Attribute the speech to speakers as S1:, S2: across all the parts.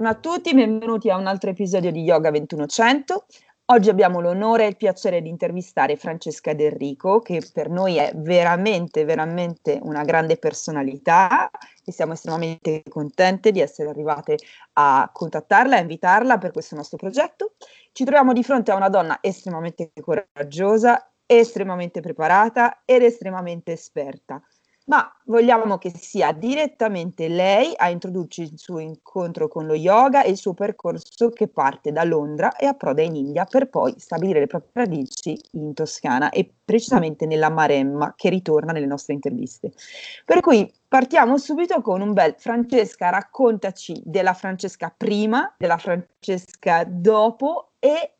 S1: buongiorno a tutti, benvenuti a un altro episodio di Yoga 2100. Oggi abbiamo l'onore e il piacere di intervistare Francesca Del Rico, che per noi è veramente, veramente una grande personalità e siamo estremamente contente di essere arrivate a contattarla, a invitarla per questo nostro progetto. Ci troviamo di fronte a una donna estremamente coraggiosa, estremamente preparata ed estremamente esperta ma vogliamo che sia direttamente lei a introdurci il suo incontro con lo yoga e il suo percorso che parte da Londra e approda in India per poi stabilire le proprie radici in Toscana e precisamente nella Maremma che ritorna nelle nostre interviste. Per cui partiamo subito con un bel Francesca, raccontaci della Francesca prima, della Francesca dopo e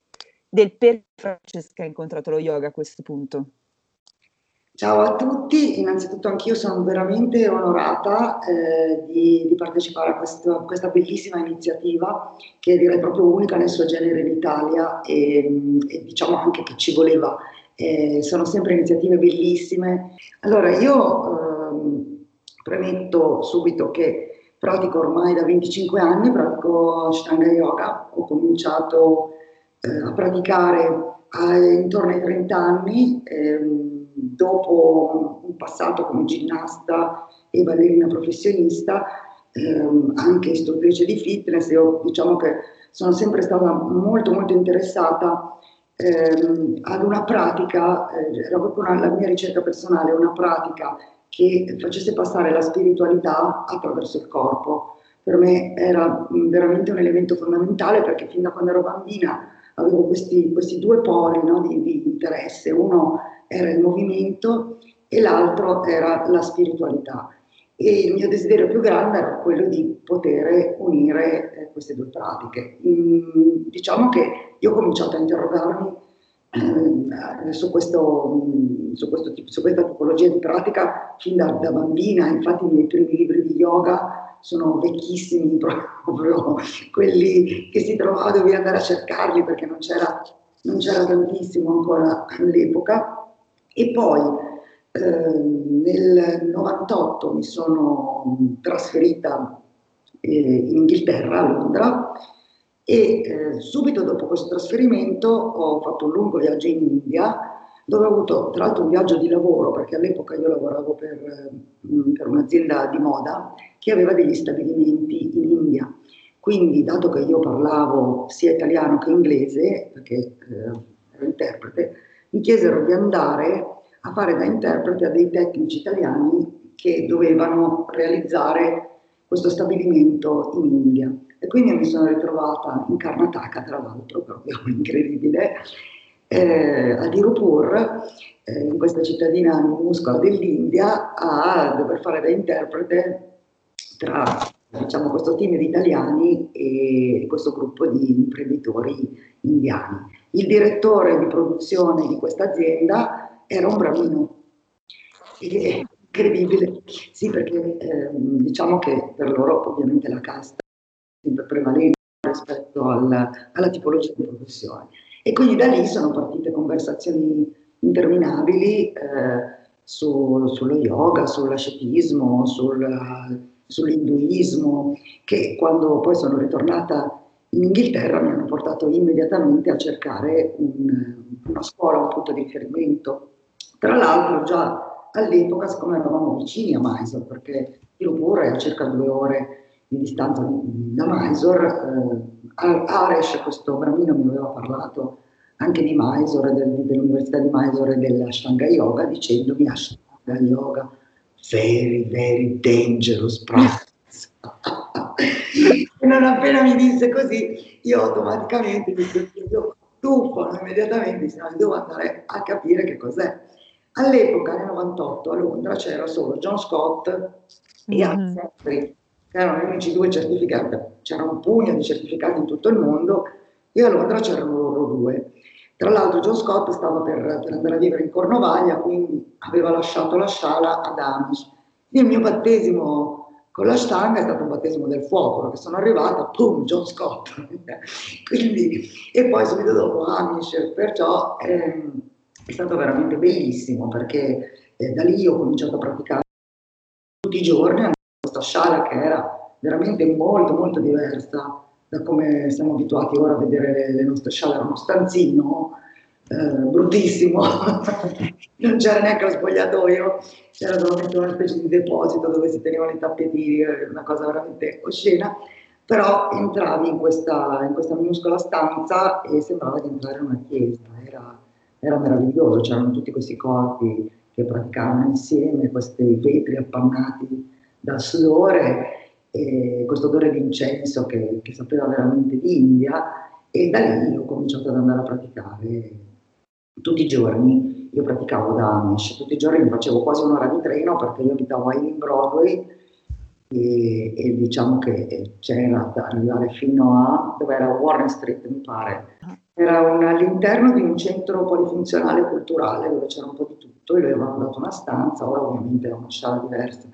S1: del perché Francesca ha incontrato lo yoga a questo punto.
S2: Ciao a tutti, innanzitutto anch'io sono veramente onorata eh, di, di, partecipare a, questo, a, questa bellissima iniziativa che direi proprio unica nel suo genere in Italia e, e diciamo anche che ci voleva. Eh, sono sempre iniziative bellissime. Allora io eh, premetto subito che pratico ormai da 25 anni, pratico Ashtanga Yoga, ho cominciato eh, a praticare intorno ai 30 anni. Ehm, dopo un passato come ginnasta e ballerina professionista, ehm, anche istruttrice di fitness, io diciamo che sono sempre stata molto molto interessata ehm, ad una pratica, eh, era proprio una, la mia ricerca personale, una pratica che facesse passare la spiritualità attraverso il corpo. Per me era veramente un elemento fondamentale perché fin da quando ero bambina avevo questi, questi due poli no, di, di interesse, uno era il movimento e l'altro era la spiritualità. E il mio desiderio più grande era quello di poter unire eh, queste due pratiche. Mm, diciamo che io ho cominciato a interrogarmi eh, su, questo, mm, su, questo su, questa tipologia di pratica fin da, da, bambina, infatti i miei primi libri di yoga sono vecchissimi, proprio quelli che si trovava, dovevi andare a cercarli perché non c'era, non c'era tantissimo ancora all'epoca e poi eh, nel 98 mi sono trasferita eh, in Inghilterra, a Londra, e eh, subito dopo questo trasferimento ho fatto un lungo viaggio in India, dove ho avuto tra l'altro un viaggio di lavoro, perché all'epoca io lavoravo per, mm, per un'azienda di moda che aveva degli stabilimenti in India. Quindi, dato che io parlavo sia italiano che inglese, perché eh, ero interprete, mi chiesero di andare a fare da interprete a dei tecnici italiani che dovevano realizzare questo stabilimento in India. E quindi mi sono ritrovata in Karnataka, tra l'altro, proprio incredibile, eh, a Dirupur, eh, in questa cittadina minuscola dell'India, a dover fare da interprete tra diciamo, questo team di italiani e questo gruppo di imprenditori indiani. Il direttore di produzione di questa azienda era un bravino. E, incredibile, sì, perché eh, diciamo che per loro ovviamente la casta è sempre prevalente rispetto al, alla tipologia di professione. E quindi da lì sono partite conversazioni interminabili eh, su, sullo yoga, sull'ascetismo, sul, sull'induismo, che quando poi sono ritornata in Inghilterra mi hanno portato immediatamente a cercare un, una scuola, un punto di riferimento. Tra l'altro già all'epoca, siccome eravamo vicini a Mysore, perché Tirupur è a circa due ore di distanza da Mysore, eh, Aresh, questo bambino, mi aveva parlato anche di Mysore, del, dell'Università di Mysore e dell'Ashtanga Yoga, dicendomi Ashtanga Yoga, very, very dangerous practice. non appena mi disse così, io automaticamente mi sono tuffano immediatamente, se no devo andare a capire che cos'è. All'epoca, nel 98, a Londra c'era solo John Scott e mm-hmm. Anne che erano gli unici due certificati, c'era un pugno di certificati in tutto il mondo e a Londra c'erano loro due. Tra l'altro John Scott stava per, per, andare a vivere in Cornovaglia, quindi aveva lasciato la sciala ad Amish. Il mio battesimo con la stanga è stato un battesimo del fuoco, perché sono arrivata, pum, John Scott. quindi, e poi subito dopo Amish, perciò ehm, è stato veramente bellissimo, perché eh, da lì ho cominciato a praticare tutti i giorni, questa sciala che era veramente molto molto diversa da come siamo abituati ora a vedere le nostre scialle, era uno stanzino eh, bruttissimo, non c'era neanche lo spogliatoio, c'era solamente una specie di deposito dove si tenevano i tappetini, una cosa veramente oscena, però entravi in questa, in questa minuscola stanza e sembrava di entrare in una chiesa, era, era meraviglioso, c'erano tutti questi corpi che praticavano insieme, questi vetri appannati dal sudore, e questo odore di incenso che, che sapeva veramente di India. E da lì ho cominciato ad andare a praticare tutti i giorni. Io praticavo da Amish, tutti i giorni mi facevo quasi un'ora di treno perché io abitavo a in Broadway e, e, diciamo che c'era da arrivare fino a dove era Warren Street mi pare era un, all'interno di un centro polifunzionale culturale dove c'era un po' di tutto e lui avevano dato una stanza ora ovviamente è una sala diversa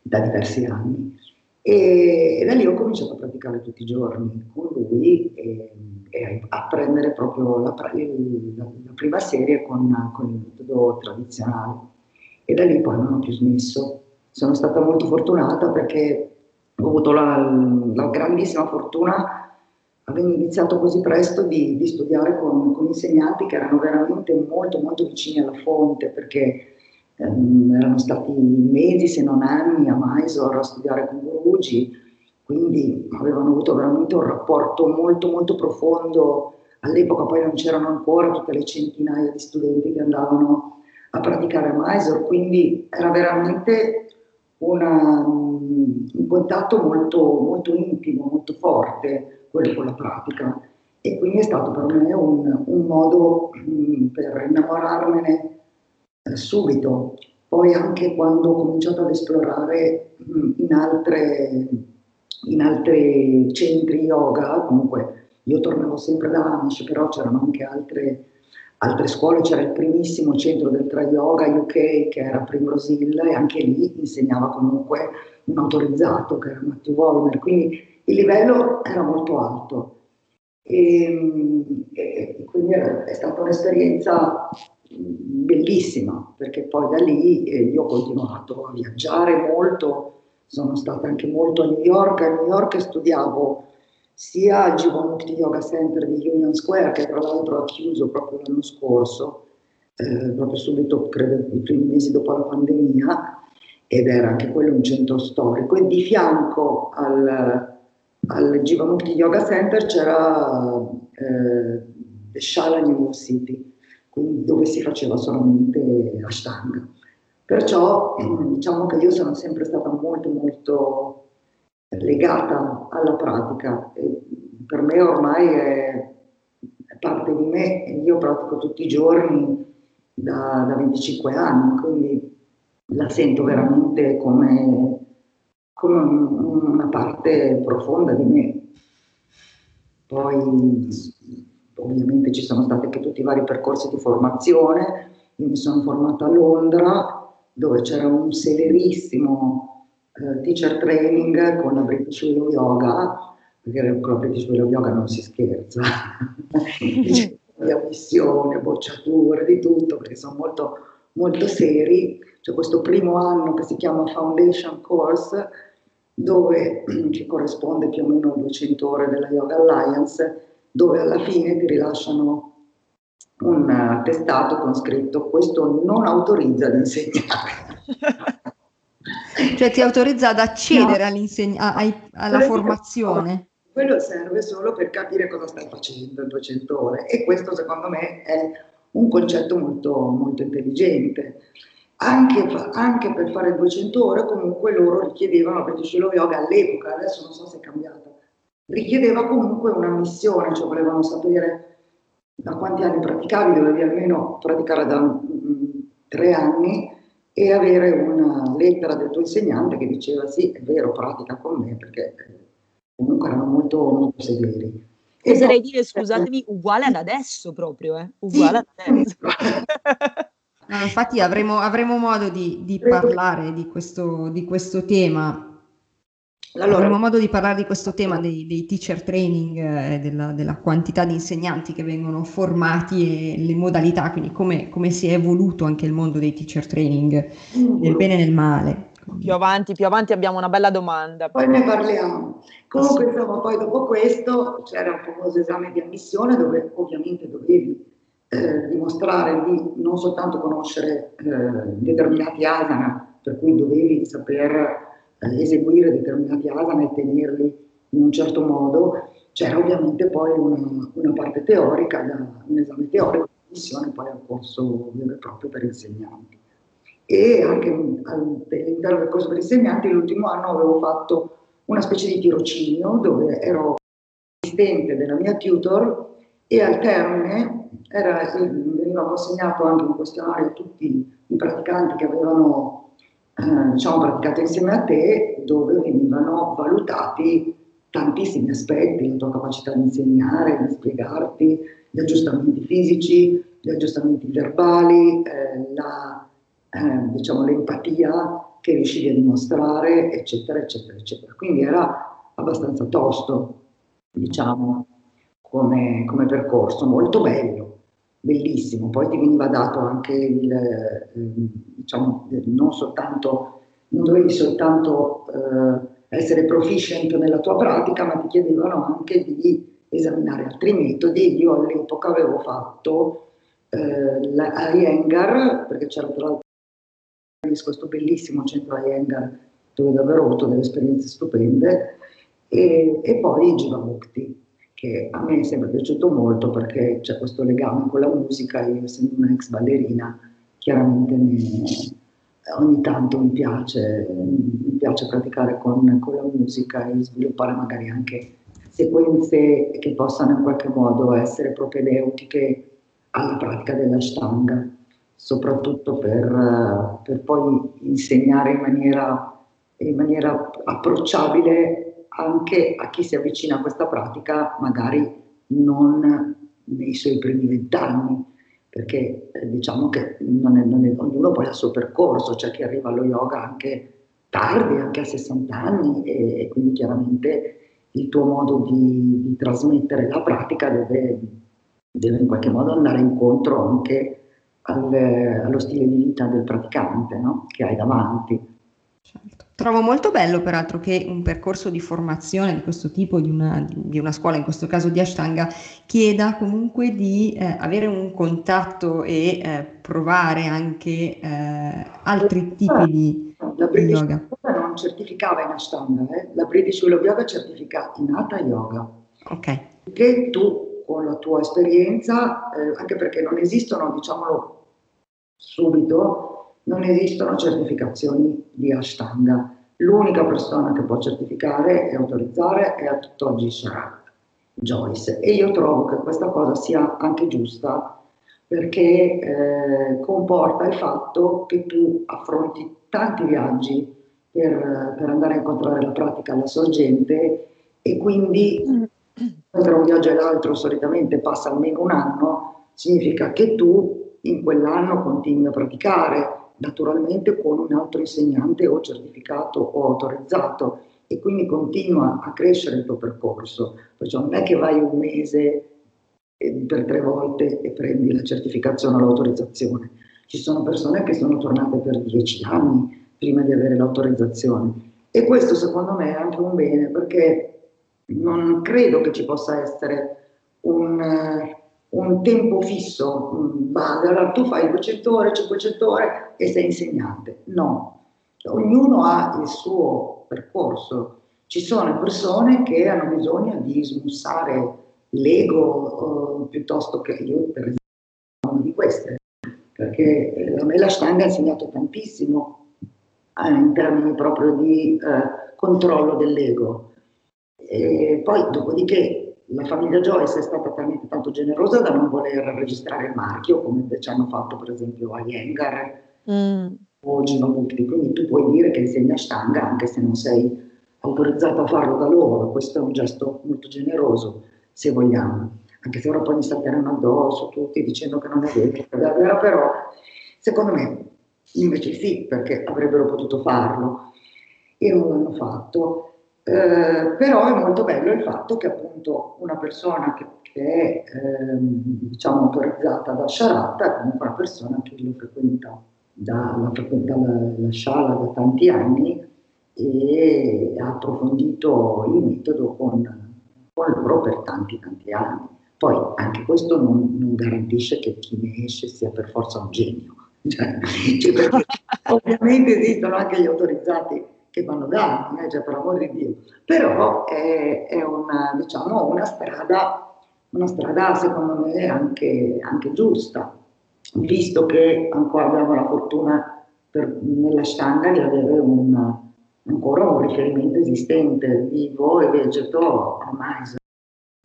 S2: da diversi anni e, e, da lì ho cominciato a praticare tutti i giorni con lui e, e a prendere proprio la, la, la prima serie con, con il metodo tradizionale. E da lì poi non ho più smesso. Sono stata molto fortunata perché ho avuto la, la grandissima fortuna, avendo iniziato così presto, di, di studiare con, con, insegnanti che erano veramente molto, molto vicini alla fonte, perché ehm, erano stati mesi, se non anni, a Mysore a studiare con Guruji, quindi avevano avuto veramente un rapporto molto, molto profondo. All'epoca poi non c'erano ancora tutte le centinaia di studenti che andavano a praticare a Mysore, quindi era veramente una, un contatto molto, molto intimo, molto forte, quello con la pratica. E quindi è stato per me un, un modo mh, per innamorarmene eh, subito. Poi anche quando ho cominciato ad esplorare mh, in, altre, in altri centri yoga, comunque io tornavo sempre da Amish, però c'erano anche altre altre scuole, c'era il primissimo centro del Tra Yoga UK che era Primrose Hill e anche lì insegnava comunque un autorizzato che era Matthew Volmer, quindi il livello era molto alto. E, e quindi è stata un'esperienza bellissima perché poi da lì eh, io ho continuato a viaggiare molto, sono stata anche molto a New York, a New York studiavo sia al Jivanmukti Yoga Center di Union Square, che tra l'altro ha chiuso proprio l'anno scorso, eh, proprio subito, credo, i primi mesi dopo la pandemia, ed era anche quello un centro storico, e di fianco al, al Jivanmukti Yoga Center c'era eh, Shala University, quindi dove si faceva solamente Ashtanga. Perciò diciamo che io sono sempre stata molto molto legata alla pratica. E per me ormai è, parte di me io pratico tutti i giorni da, da 25 anni, quindi la sento veramente come, come una parte profonda di me. Poi ovviamente ci sono stati anche tutti i vari percorsi di formazione, io mi sono formata a Londra dove c'era un severissimo eh, teacher training con la British Willow Yoga, perché con la British Willow Yoga non si scherza, di ammissione, bocciature, di tutto, perché sono molto, molto seri. C'è questo primo anno che si chiama Foundation Course, dove ci corrisponde più o meno 200 ore della Yoga Alliance, dove alla fine ti rilasciano un attestato con scritto questo non autorizza ad insegnare.
S3: Cioè ti autorizza ad accedere no. a, a, alla formazione.
S2: Quello serve solo per capire cosa stai facendo in 200 ore e questo secondo me è un concetto molto, molto intelligente. Anche, anche, per fare 200 ore comunque loro richiedevano, perché Shilo Yoga all'epoca, adesso non so se è cambiato, richiedeva comunque una missione, cioè volevano sapere da quanti anni praticavi, dovevi almeno praticare da um, tre anni e avere una lettera del tuo insegnante che diceva sì, è vero, pratica con me, perché comunque erano molto, molto severi.
S1: Oserei dire, scusatemi, uguale ad adesso proprio, eh? uguale sì. ad adesso.
S3: no, infatti avremo, avremo modo di, di parlare di questo, di questo tema allora, avremo modo di parlare di questo tema dei, dei teacher training e eh, della, della, quantità di insegnanti che vengono formati e le modalità, quindi come, come si è evoluto anche il mondo dei teacher training, nel bene e nel male.
S1: Più avanti, più avanti abbiamo una bella domanda.
S2: Poi ne parliamo. Comunque, insomma, poi dopo questo c'era un famoso esame di ammissione dove ovviamente dovevi eh, dimostrare di non soltanto conoscere eh, determinati asana, per cui dovevi saper eh, eseguire determinati asana e tenerli in un certo modo, c'era ovviamente poi una, una parte teorica, da, un esame teorico, missione poi al corso vero e proprio per insegnanti. E anche all'interno del corso per insegnanti l'ultimo anno avevo fatto una specie di tirocinio dove ero assistente della mia tutor e al termine era, veniva consegnato anche un questionario a tutti i praticanti che avevano diciamo, praticato insieme a te dove venivano valutati tantissimi aspetti, la tua capacità di insegnare, di spiegarti, gli aggiustamenti fisici, gli aggiustamenti verbali, eh, la, eh, diciamo, l'empatia che riuscivi a dimostrare, eccetera, eccetera, eccetera. Quindi era abbastanza tosto, diciamo, come, come percorso, molto bello, bellissimo. Poi ti veniva dato anche il, eh, diciamo, non soltanto, non dovevi soltanto eh, essere proficient nella tua pratica, ma ti chiedevano anche di esaminare altri metodi. Io all'epoca avevo fatto eh, la Iyengar, perché c'era tra l'altro questo bellissimo centro Iyengar dove davvero ho avuto delle esperienze stupende, e, e poi Jivamukti che a me è sempre piaciuto molto perché c'è questo legame con la musica, io essendo una ex ballerina, chiaramente ne, ogni tanto mi piace, mi piace praticare con, con, la musica e sviluppare magari anche sequenze che possano in qualche modo essere propedeutiche alla pratica dell'ashtanga, soprattutto per, per poi insegnare in maniera, in maniera approcciabile anche a chi si avvicina a questa pratica, magari non nei suoi primi vent'anni, perché eh, diciamo che non è, non è, ognuno poi ha il suo percorso, c'è chi arriva allo yoga anche tardi, anche a 60 anni, e, e quindi chiaramente il tuo modo di, di trasmettere la pratica deve, deve, in qualche modo andare incontro anche al, allo stile di vita del praticante no? che hai davanti.
S3: Certo. Trovo molto bello peraltro che un percorso di formazione di questo tipo, di una, di una scuola, in questo caso di Ashtanga, chieda comunque di eh, avere un contatto e eh, provare anche eh, altri tipi di,
S2: la di yoga. non certificava in Ashtanga, eh? la British School of Yoga certifica in Hatha Yoga.
S3: Ok.
S2: Che tu con la tua esperienza, eh, anche perché non esistono, diciamolo subito, non esistono certificazioni di Ashtanga. L'unica persona che può certificare e autorizzare è a tutt'oggi Sharat, Joyce. E io trovo che questa cosa sia anche giusta perché eh, comporta il fatto che tu affronti tanti viaggi per, per, andare a incontrare la pratica alla sorgente e quindi tra un viaggio e l'altro solitamente passa almeno un anno, significa che tu in quell'anno continui a praticare naturalmente con un altro insegnante o certificato o autorizzato e quindi continua a crescere il tuo percorso. Perciò non è che vai un mese per tre volte e prendi la certificazione o l'autorizzazione. Ci sono persone che sono tornate per dieci anni prima di avere l'autorizzazione e questo secondo me è anche un bene perché non credo che ci possa essere un, un tempo fisso, base, allora tu fai 200 ore, 500 ore e sei insegnante. No, ognuno ha il suo percorso. Ci sono persone che hanno bisogno di smussare l'ego eh, piuttosto che io, per esempio, una di queste, perché eh, a me la Stanga ha insegnato tantissimo eh, in termini proprio di eh, controllo dell'ego. E poi, dopodiché, la famiglia Joyce è stata talmente tanto generosa da non voler registrare il marchio, come invece hanno fatto per esempio a Yengar mm. o Gino Butti. Quindi tu puoi dire che insegni a Stanga anche se non sei autorizzato a farlo da loro. Questo è un gesto molto generoso, se vogliamo. Anche se ora poi mi salteranno addosso tutti dicendo che non è vero, però secondo me invece sì, perché avrebbero potuto farlo e non l'hanno fatto. Eh, però è molto bello il fatto che appunto una persona che, che è eh, diciamo autorizzata da Sharatta è comunque una persona che lo frequenta dalla, dalla sciala da tanti anni e ha approfondito il metodo con, con loro per tanti tanti anni. Poi anche questo non, non garantisce che chi ne esce sia per forza un genio, cioè, cioè ovviamente esistono anche gli autorizzati che vanno danni, eh, cioè per amore di Dio, però è, è una, diciamo, una, strada, una strada secondo me anche, anche giusta, visto che ancora abbiamo la fortuna per, nella Stanga di avere un, ancora un riferimento esistente, vivo e vegeto ormai.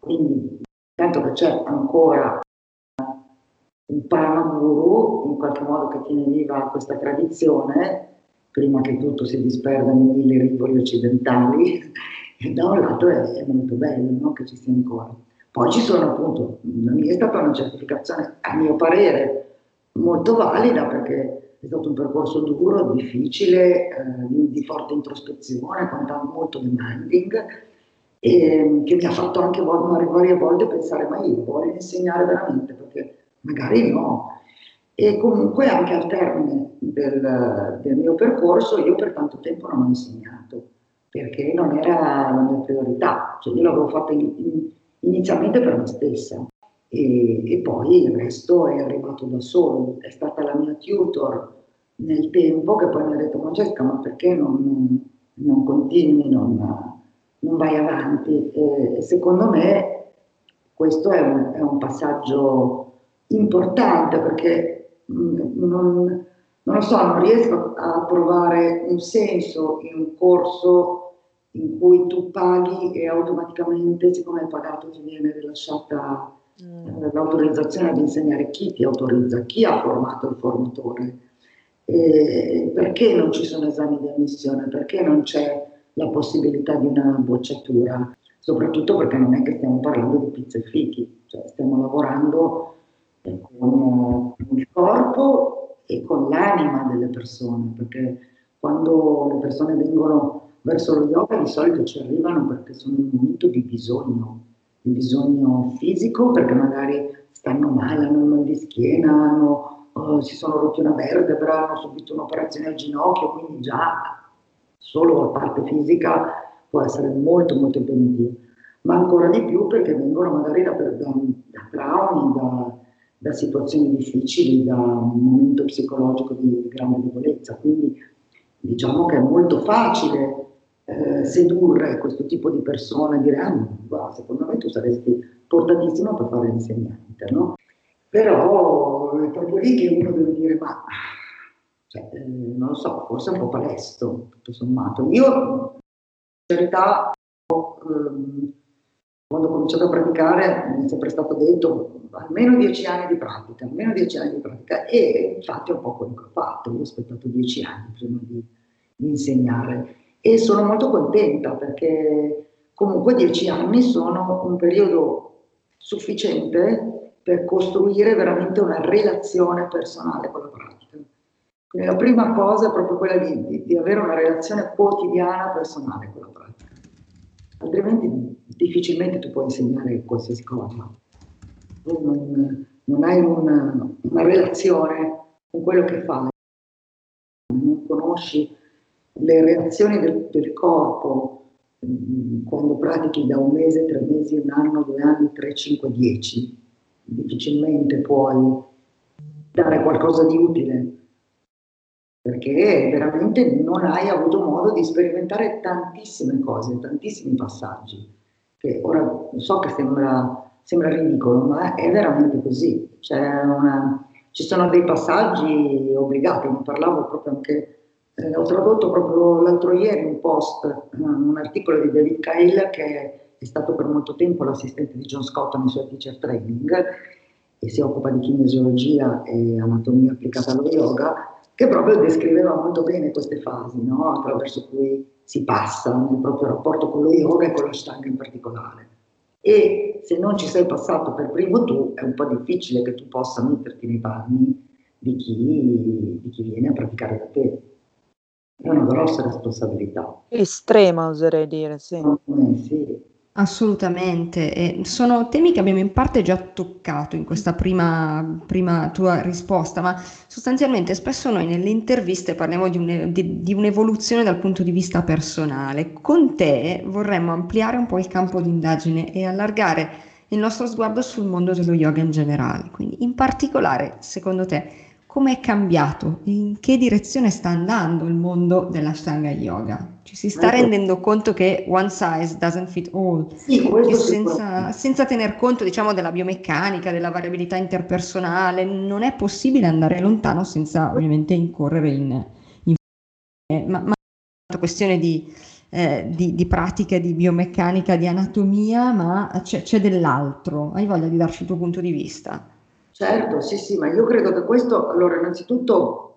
S2: Quindi, tanto che c'è ancora un Paramaguru, in qualche modo che tiene viva questa tradizione, prima che tutto si disperda nei mille rivoli occidentali, e da un lato è, è molto bello no? che ci sia ancora. Poi ci sono appunto, è stata una certificazione, a mio parere, molto valida perché è stato un percorso duro, difficile, eh, di, forte introspezione, con molto demanding, e che mi ha fatto anche varie volte pensare ma io voglio insegnare veramente perché magari no. E comunque anche al termine del, del mio percorso io per tanto tempo non ho insegnato perché non era la mia priorità, cioè io l'avevo fatto in, in, inizialmente per me stessa. E, e, poi il resto è arrivato da solo, è stata la mia tutor nel tempo che poi mi ha detto Francesca ma perché non, non continui, non, non, vai avanti? E secondo me questo è un, è un passaggio importante perché non, non lo so, non riesco a trovare un senso in un corso in cui tu paghi e automaticamente, siccome hai pagato, ti viene rilasciata mm. l'autorizzazione ad insegnare chi ti autorizza, chi ha formato il formatore. E perché non ci sono esami di ammissione? Perché non c'è la possibilità di una bocciatura? Soprattutto perché non è che stiamo parlando di pizza e fichi, cioè stiamo lavorando con il corpo e con l'anima delle persone, perché quando le persone vengono verso lo yoga di solito ci arrivano perché sono in un momento di bisogno, di bisogno fisico, perché magari stanno male, hanno mal di schiena, hanno, uh, si sono rotti una vertebra, hanno subito un'operazione al ginocchio, quindi già solo la parte fisica può essere molto molto impegnativa, ma ancora di più perché vengono magari da, da, da, situazioni difficili, da un momento psicologico di grande debolezza. Quindi diciamo che è molto facile eh, sedurre questo tipo di persone e dire ah, wow, secondo me tu saresti portatissimo per fare l'insegnante, no? Però è proprio lì che uno deve dire ma cioè, eh, non lo so, forse è un po' palesto, tutto sommato. Io in verità ehm, quando ho cominciato a praticare mi è sempre stato detto almeno dieci anni di pratica, almeno dieci anni di pratica. E infatti è un po' quello che ho fatto, ho aspettato dieci anni prima di, di insegnare. E sono molto contenta perché comunque dieci anni sono un periodo sufficiente per costruire veramente una relazione personale con la pratica. Quindi la prima cosa è proprio quella di, di, di avere una relazione quotidiana personale con la pratica. Altrimenti difficilmente tu puoi insegnare qualsiasi cosa. Tu non, non hai una, una, relazione con quello che fai, non conosci le reazioni del, del corpo mm, quando pratichi da un mese, tre mesi, un anno, due anni, tre, cinque, dieci. Difficilmente puoi dare qualcosa di utile perché veramente non hai avuto modo di sperimentare tantissime cose, tantissimi passaggi, che ora so che sembra, sembra ridicolo, ma è veramente così. Una, ci sono dei passaggi obbligati, ne parlavo proprio anche, eh, ho tradotto proprio l'altro ieri un post, un articolo di David Kyle che è stato per molto tempo l'assistente di John Scott nei suoi teacher training e si occupa di kinesiologia e anatomia applicata allo yoga che proprio descriveva molto bene queste fasi no? attraverso cui si passa nel proprio rapporto con lo yoga e con la Ashtanga in particolare. E se non ci sei passato per primo tu, è un po' difficile che tu possa metterti nei panni di chi, di chi viene a praticare da te. È una grossa responsabilità.
S1: Estrema, oserei dire, sì.
S3: Eh, sì. Assolutamente, e sono temi che abbiamo in parte già toccato in questa prima, prima tua risposta, ma sostanzialmente spesso noi nelle interviste parliamo di, un, di, di, un'evoluzione dal punto di vista personale. Con te vorremmo ampliare un po' il campo di indagine e allargare il nostro sguardo sul mondo dello yoga in generale. Quindi in particolare, secondo te, come è cambiato, in che direzione sta andando il mondo della Ashtanga Yoga. Ci si sta ecco. rendendo conto che one size doesn't fit all, sì, senza, senza, tener conto diciamo, della biomeccanica, della variabilità interpersonale, non è possibile andare lontano senza ovviamente incorrere in... in ma, ma è una questione di, eh, di, di, pratica, di biomeccanica, di anatomia, ma c'è, c'è dell'altro. Hai voglia di darci il tuo punto di vista?
S2: Certo, sì, sì, ma io credo che questo, allora innanzitutto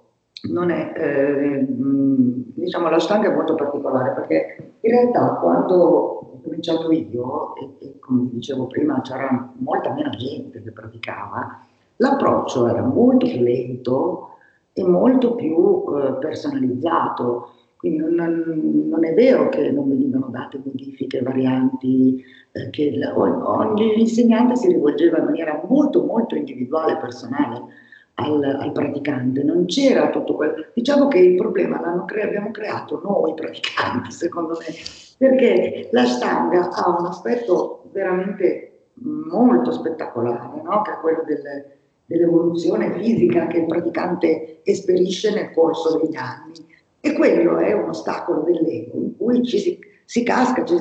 S2: non è, eh, diciamo, la stanga è molto particolare perché in realtà quando ho cominciato io, e, e come dicevo prima c'era molta meno gente che praticava, l'approccio era molto più lento e molto più eh, personalizzato. Quindi non, non, è vero che non venivano date modifiche, varianti, eh, che ogni insegnante si rivolgeva in maniera molto molto individuale e personale al, al, praticante, non c'era tutto quello. Diciamo che il problema cre- abbiamo creato noi praticanti, secondo me, perché la stanga ha un aspetto veramente molto spettacolare, no? che è quello del, dell'evoluzione fisica che il praticante esperisce nel corso degli anni e quello è un ostacolo dell'ego in cui ci si, si casca, ci,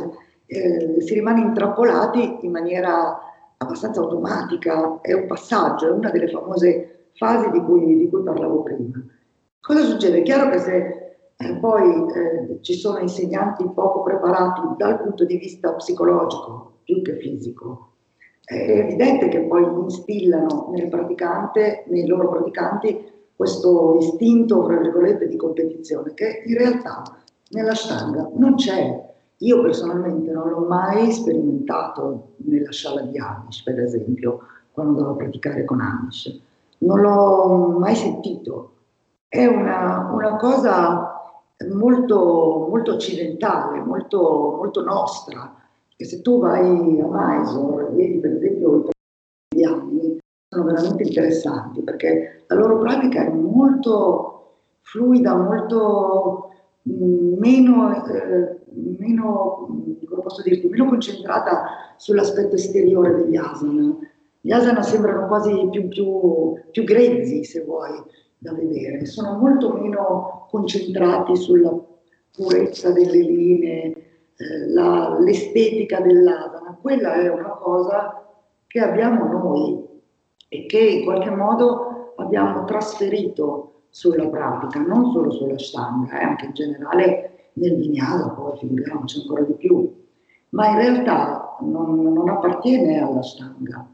S2: eh, si rimane intrappolati in maniera abbastanza automatica, è un passaggio, è una delle famose fasi di cui, di cui parlavo prima. Cosa succede? È chiaro che se eh, poi eh, ci sono insegnanti poco preparati dal punto di vista psicologico più che fisico, è evidente che poi instillano nel praticante, nei loro praticanti, questo istinto, fra virgolette, di competizione, che in realtà nella stanga non c'è. Io personalmente non l'ho mai sperimentato nella sala di Amish, per esempio, quando andavo a praticare con Amish. Non l'ho mai sentito. È una, una cosa molto, molto occidentale, molto, molto nostra. E se tu vai a Mysore vedi per esempio i anni, sono veramente interessanti perché la loro pratica è molto fluida, molto meno, eh, meno, dirti, meno concentrata sull'aspetto esteriore degli asana. Gli asana sembrano quasi più, più, più grezzi, se vuoi, da vedere, sono molto meno concentrati sulla purezza delle linee, eh, la, l'estetica dell'asana. Quella è una cosa che abbiamo noi e che in qualche modo abbiamo trasferito sulla pratica, non solo sulla stanga, eh, anche in generale nel vignale, poi figuriamoci ancora di più, ma in realtà non, non appartiene alla stanga.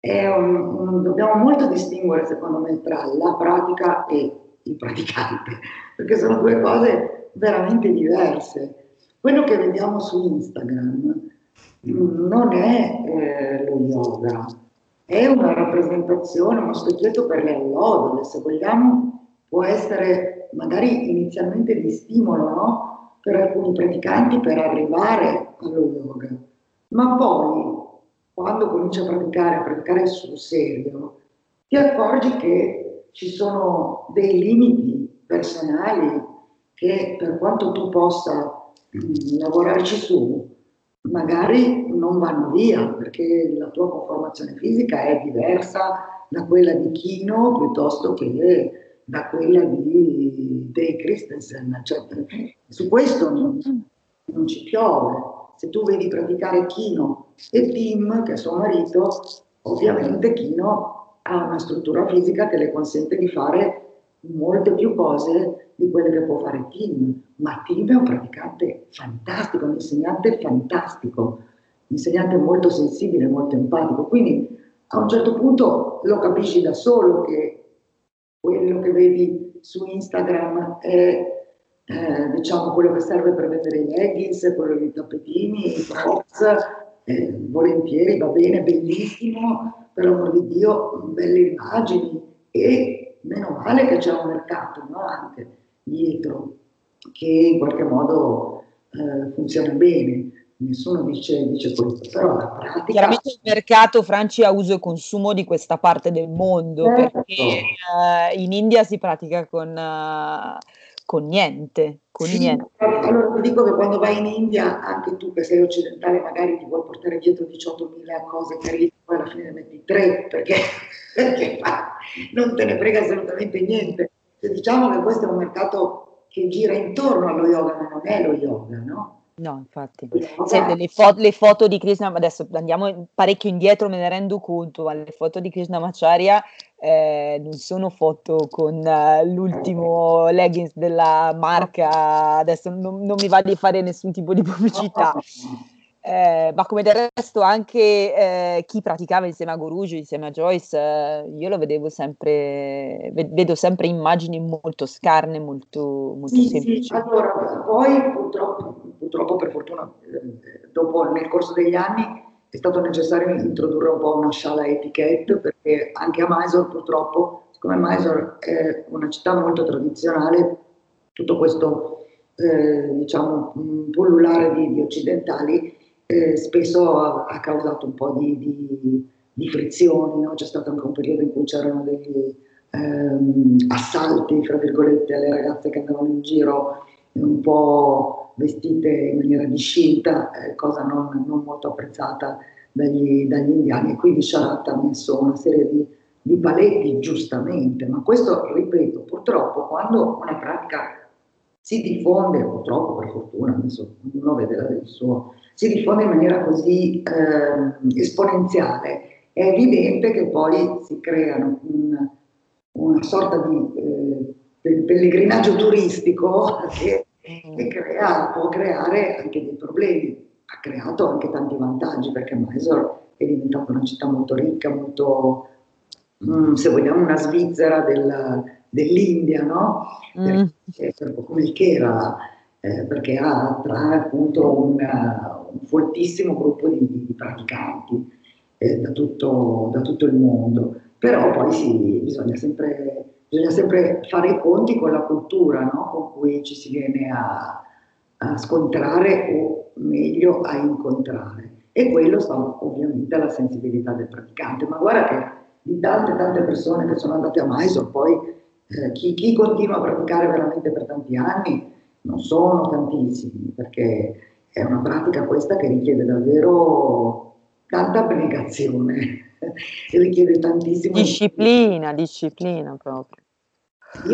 S2: Un, un, dobbiamo molto distinguere, secondo me, tra la pratica e il praticante, perché sono due cose veramente diverse. Quello che vediamo su Instagram non è eh, lo yoga, è una rappresentazione, uno specchietto per le allodole, se vogliamo, può essere magari inizialmente di stimolo no? per alcuni praticanti per arrivare allo yoga, ma poi quando cominci a praticare, a praticare sul serio, ti accorgi che ci sono dei limiti personali che per quanto tu possa mh, mm, lavorarci su, magari non vanno via perché la tua conformazione fisica è diversa da quella di Kino piuttosto che da quella di Dave Christensen. Cioè, su questo non, non, ci piove. Se tu vedi praticare Kino e Tim, che è suo marito, ovviamente Kino ha una struttura fisica che le consente di fare molte più cose di quelle che può fare Tim, ma Tim è un praticante fantastico, un insegnante fantastico, un insegnante molto sensibile, molto empatico, quindi a un certo punto lo capisci da solo che quello che vedi su Instagram è eh, diciamo quello che serve per vendere i leggings, quello dei tappetini, i props, eh, volentieri va bene, bellissimo, per l'amor di Dio, belle immagini e meno male che c'è un mercato no? anche dietro che in qualche modo eh, funziona bene, nessuno dice, dice questo, però la pratica...
S1: Chiaramente il mercato Franci ha uso e consumo di questa parte del mondo, certo. perché uh, in India si pratica con, uh, con niente, con
S2: sì,
S1: niente.
S2: Allora ti dico che quando vai in India, anche tu che sei occidentale, magari ti vuoi portare dietro 18.000 cose carine, poi alla fine ne metti tre, perché, perché non te ne frega assolutamente niente. Se diciamo che questo è un mercato che gira intorno allo yoga, ma non è lo yoga, no?
S1: No, infatti. Senti, le, fo- le, foto di Krishna, adesso andiamo parecchio indietro, me ne rendo conto, ma le foto di Krishna Macharya eh, non sono foto con uh, l'ultimo leggings della marca, adesso non, non, mi va di fare nessun tipo di pubblicità. Eh, ma come del resto anche eh, chi praticava insieme a Guruji, insieme a Joyce, eh, io lo vedevo sempre, vedo sempre immagini molto scarne, molto, molto
S2: sì,
S1: semplici.
S2: Sì, allora, poi purtroppo, purtroppo per fortuna, eh, dopo nel corso degli anni è stato necessario introdurre un po' una sciala etichette perché anche a Mysore purtroppo, siccome Mysore è una città molto tradizionale, tutto questo eh, diciamo pullulare di, di occidentali eh, spesso ha, ha, causato un po' di, di, di frizioni, no? c'è stato anche un periodo in cui c'erano degli ehm, assalti, fra virgolette, alle ragazze che andavano in giro un po' vestite in maniera discinta, eh, cosa non, non, molto apprezzata dagli, dagli, indiani. E quindi Sharat ha messo una serie di, di paletti, giustamente, ma questo, ripeto, purtroppo quando una pratica si diffonde, purtroppo per fortuna, adesso ognuno vede il suo, si diffonde in maniera così eh, esponenziale, è evidente che poi si creano un, una sorta di eh, pellegrinaggio turistico che, che crea, può creare anche dei problemi. Ha creato anche tanti vantaggi perché Mysore è diventata una città molto ricca, molto, mm, se vogliamo, una Svizzera del, dell'India, no? Mm. Perché, come il Kerala, eh, perché ha tra appunto un, un foltissimo gruppo di, di praticanti eh, da, tutto, da, tutto, il mondo. Però poi sì, bisogna sempre, bisogna sempre fare i conti con la cultura no? con cui ci si viene a, a scontrare o meglio a incontrare. E quello sta ovviamente alla sensibilità del praticante. Ma guarda che di tante tante persone che sono andate a Mysore poi eh, chi, chi, continua a praticare veramente per tanti anni non sono tantissimi, perché è una pratica questa che richiede davvero tanta abnegazione, richiede tantissimo...
S1: Disciplina, disciplina proprio.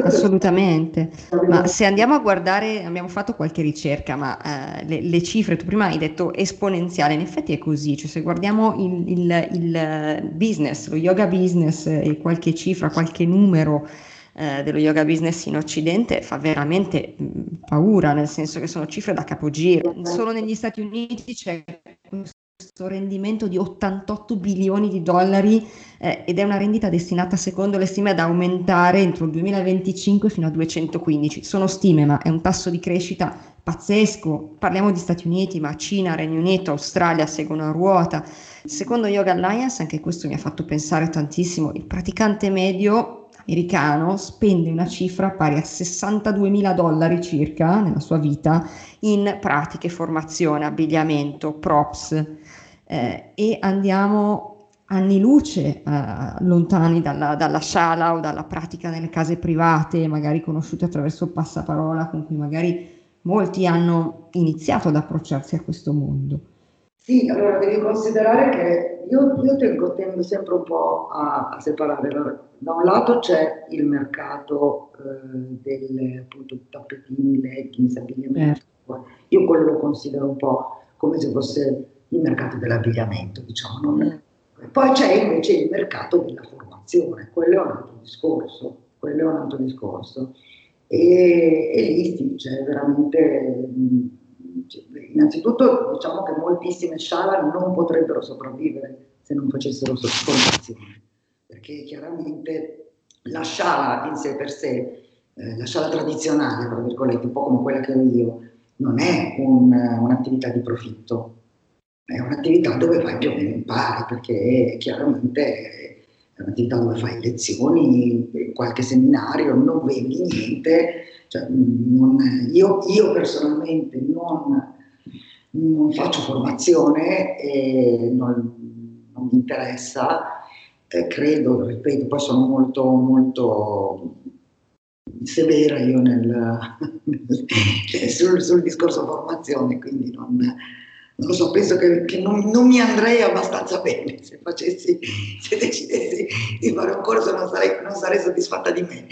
S3: Assolutamente, ma se andiamo a guardare, abbiamo fatto qualche ricerca, ma eh, le, le, cifre, tu prima hai detto esponenziale, in effetti è così, cioè se guardiamo il, il, il business, lo yoga business e qualche cifra, qualche numero eh, dello yoga business in Occidente fa veramente mh, paura, nel senso che sono cifre da capogiro. Solo negli Stati Uniti c'è questo rendimento di 88 bilioni di dollari eh, ed è una rendita destinata, secondo le stime, ad aumentare entro il 2025 fino a 215. Sono stime, ma è un tasso di crescita pazzesco. Parliamo di Stati Uniti, ma Cina, Regno Unito, Australia seguono a ruota. Secondo Yoga Alliance, anche questo mi ha fatto pensare tantissimo, il praticante medio americano spende una cifra pari a 62 mila dollari circa nella sua vita in pratiche, formazione, abbigliamento, props eh, e andiamo anni luce eh, lontani dalla, dalla sala o dalla pratica nelle case private, magari conosciute attraverso passaparola con cui magari molti hanno iniziato ad approcciarsi a questo mondo.
S2: Sì, allora devi considerare che io, io tengo, tendo sempre un po' a, a separare. Da un lato c'è il mercato eh, delle appunto, tappetini, leggings, abbigliamento. Certo. Io quello lo considero un po' come se fosse il mercato dell'abbigliamento, diciamo. Non... Mm. Poi c'è invece il mercato della formazione, quello è un altro discorso. Quello è un altro discorso. E, e lì sì, c'è veramente innanzitutto diciamo che moltissime sciala non potrebbero sopravvivere se non facessero formazione, perché chiaramente la sciala in sé per sé, eh, la sciala tradizionale, tra virgolette, un po' come quella che ho io, non è un, un'attività di profitto, è un'attività dove vai più o meno in pari, perché chiaramente è un'attività dove fai lezioni, qualche seminario, non vendi niente, cioè, non, io, io, personalmente non, non faccio formazione e non, non mi interessa, eh, credo, ripeto, poi sono molto, molto severa io nel, sul, sul, discorso formazione, quindi non, non lo so, penso che, che non, non, mi andrei abbastanza bene se facessi, se decidessi di fare un corso non sarei, non sarei soddisfatta di me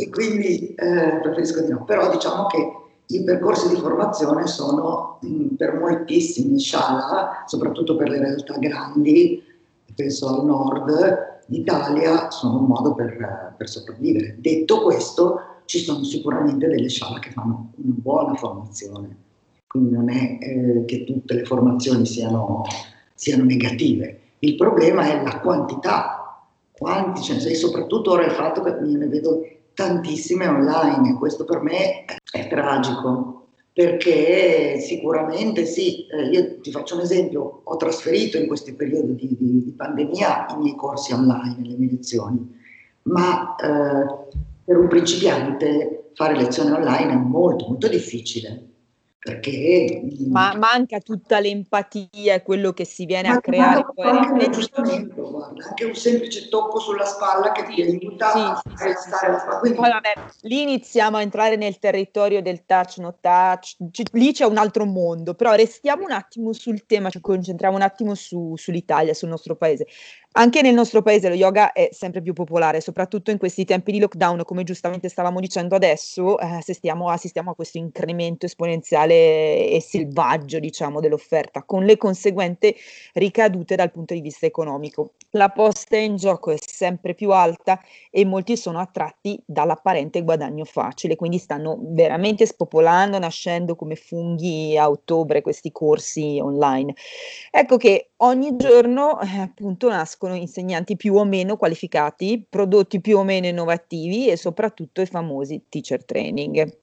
S2: e quindi eh, preferisco di no, però diciamo che i percorsi di formazione sono mh, per moltissimi sciala, soprattutto per le realtà grandi, penso al nord d'Italia, sono un modo per, per sopravvivere. Detto questo, ci sono sicuramente delle sciala che fanno una buona formazione, quindi non è eh, che tutte le formazioni siano, siano, negative. Il problema è la quantità, quanti e soprattutto ora il fatto che ne vedo tantissime online, questo per me è tragico, perché sicuramente sì, eh, io ti faccio un esempio, ho trasferito in questi periodi di, di, di pandemia i miei corsi online, le mie lezioni, ma eh, per un principiante fare lezioni online è molto molto difficile perché
S1: ma manca tutta l'empatia e quello che si viene a creare
S2: poi anche guarda, anche un semplice tocco sulla spalla che ti aiuta sì, a sì, stare la spalla.
S1: Quindi... poi, vabbè, lì iniziamo a entrare nel territorio del touch no touch. C- lì c'è un altro mondo però restiamo un attimo sul tema ci concentriamo un attimo su, sull'Italia sul nostro paese anche nel nostro paese lo yoga è sempre più popolare, soprattutto in questi tempi di lockdown, come giustamente stavamo dicendo adesso, eh, assistiamo, assistiamo, a questo incremento esponenziale e selvaggio, diciamo, dell'offerta, con le conseguenti ricadute dal punto di vista economico. La posta in gioco è sempre più alta e molti sono attratti dall'apparente guadagno facile, quindi stanno veramente spopolando, nascendo come funghi a ottobre questi corsi online. Ecco che ogni giorno eh, appunto nascono insegnanti più o meno qualificati, prodotti più o meno innovativi e soprattutto i famosi teacher training.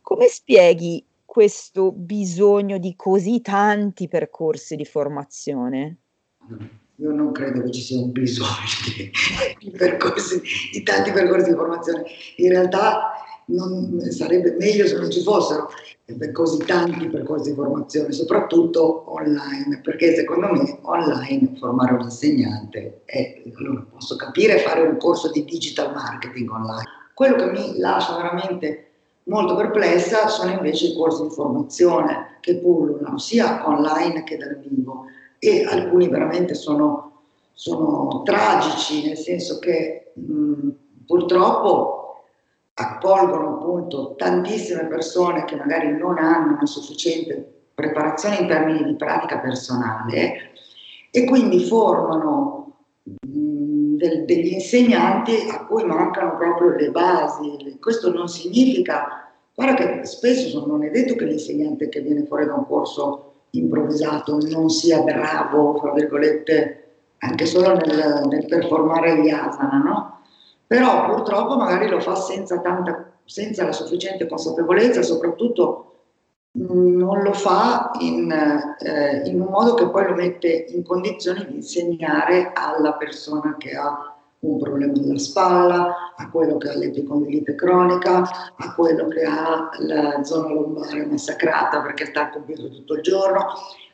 S1: Come spieghi questo bisogno di così tanti percorsi di formazione?
S2: Io non credo che ci sia un bisogno di, percorsi, di tanti percorsi di formazione. In realtà non, sarebbe meglio se non ci fossero così tanti percorsi di formazione, soprattutto online, perché secondo me online formare un insegnante è, allora posso capire fare un corso di digital marketing online. Quello che mi lascia veramente molto perplessa sono invece i corsi di formazione che pullulano sia online che dal vivo e alcuni veramente sono, sono tragici, nel senso che mh, purtroppo accolgono appunto tantissime persone che magari non hanno una sufficiente preparazione in termini di pratica personale e quindi formano mh, del, degli insegnanti a cui mancano proprio le basi. Questo non significa, guarda che spesso non è detto che l'insegnante che viene fuori da un corso improvvisato non sia bravo, fra virgolette, anche solo nel, nel performare gli asana, no? Però purtroppo magari lo fa senza, tanta, senza la sufficiente consapevolezza, soprattutto mm, non lo fa in, eh, in, un modo che poi lo mette in condizioni di insegnare alla persona che ha un problema alla spalla, a quello che ha l'epicondilite cronica, a quello che ha la zona lombare massacrata perché sta al computer tutto il giorno.